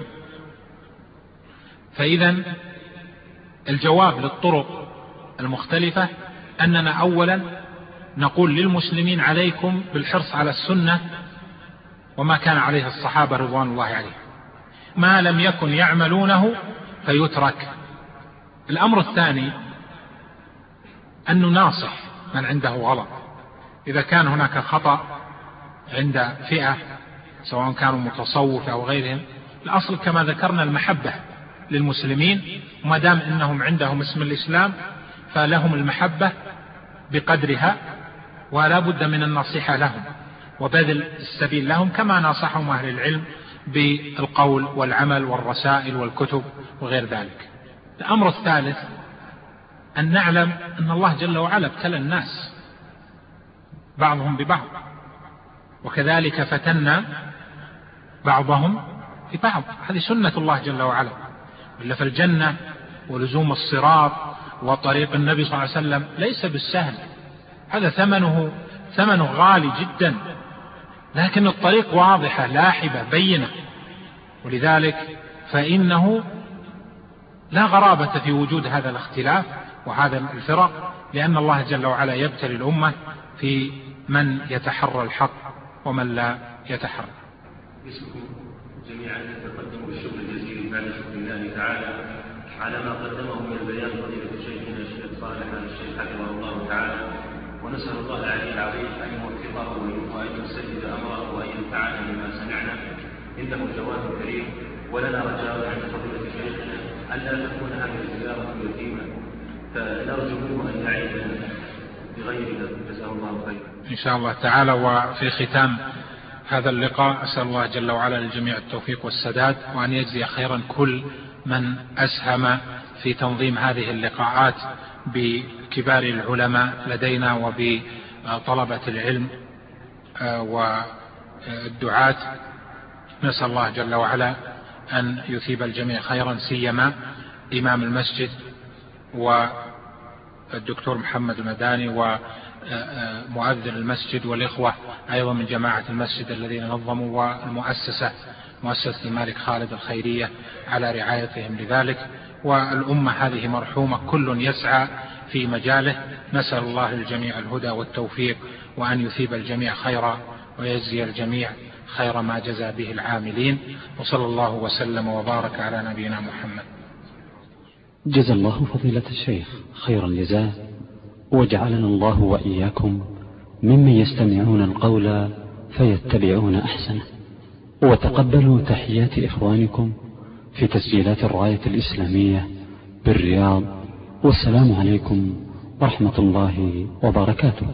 فإذا الجواب للطرق المختلفة أننا أولا نقول للمسلمين عليكم بالحرص على السنة وما كان عليه الصحابة رضوان الله عليهم. ما لم يكن يعملونه فيترك. الأمر الثاني أن نناصح من عنده غلط. إذا كان هناك خطأ عند فئة سواء كانوا متصوفة أو غيرهم الأصل كما ذكرنا المحبة للمسلمين وما دام إنهم عندهم اسم الإسلام فلهم المحبة بقدرها ولا بد من النصيحة لهم وبذل السبيل لهم كما ناصحهم أهل العلم بالقول والعمل والرسائل والكتب وغير ذلك. الأمر الثالث أن نعلم أن الله جل وعلا ابتلى الناس بعضهم ببعض وكذلك فتنا بعضهم ببعض. هذه سنة الله جل وعلا. إلا في الجنة ولزوم الصراط وطريق النبي صلى الله عليه وسلم ليس بالسهل. هذا ثمنه ثمنه غالي جدا. لكن الطريق واضحة لاحبة بينة. ولذلك فإنه لا غرابة في وجود هذا الاختلاف وهذا الفرق لأن الله جل وعلا يبتلي الأمة في من يتحرى الحق ومن لا يتحرى. جميعا نتقدم بالشكر الجزيل بعد شكر الله تعالى على ما قدمه من البيان فضيلة شيخنا الشيخ صالح الشيخ حفظه الله تعالى. ونسأل الله العلي العظيم أن يوفقه وأن يسدد أمره وأن ينفعنا بما سمعنا. إنه جواد كريم. ولنا رجاء عند فضيلة شيخنا ألا تكون هذه الزيارة يتيمة فنرجو منه أن يعيدنا بغيرها جزاه الله خيرا. إن شاء الله تعالى وفي ختام هذا اللقاء أسأل الله جل وعلا للجميع التوفيق والسداد وأن يجزي خيرا كل من أسهم في تنظيم هذه اللقاءات. بكبار العلماء لدينا وبطلبة العلم آه، والدعاة. نسأل الله جل وعلا أن يثيب الجميع خيرا سيما إمام المسجد والدكتور محمد المداني و مؤذن المسجد والإخوة أيضا من جماعة المسجد الذين نظموا والمؤسسة مؤسسة المالك خالد الخيرية على رعايتهم لذلك. والأمة هذه مرحومة كل يسعى في مجاله. نسأل الله للجميع الهدى والتوفيق وأن يثيب الجميع خيرا ويجزي الجميع خير ما جزى به العاملين. وصلى الله وسلم وبارك على نبينا محمد. جزا الله فضيلة الشيخ خير الجزاء. وجعلنا الله وإياكم ممن يستمعون القول فيتبعون أحسنه. وتقبلوا تحيات إخوانكم في تسجيلات الراية الإسلامية بالرياض. والسلام عليكم ورحمة الله وبركاته.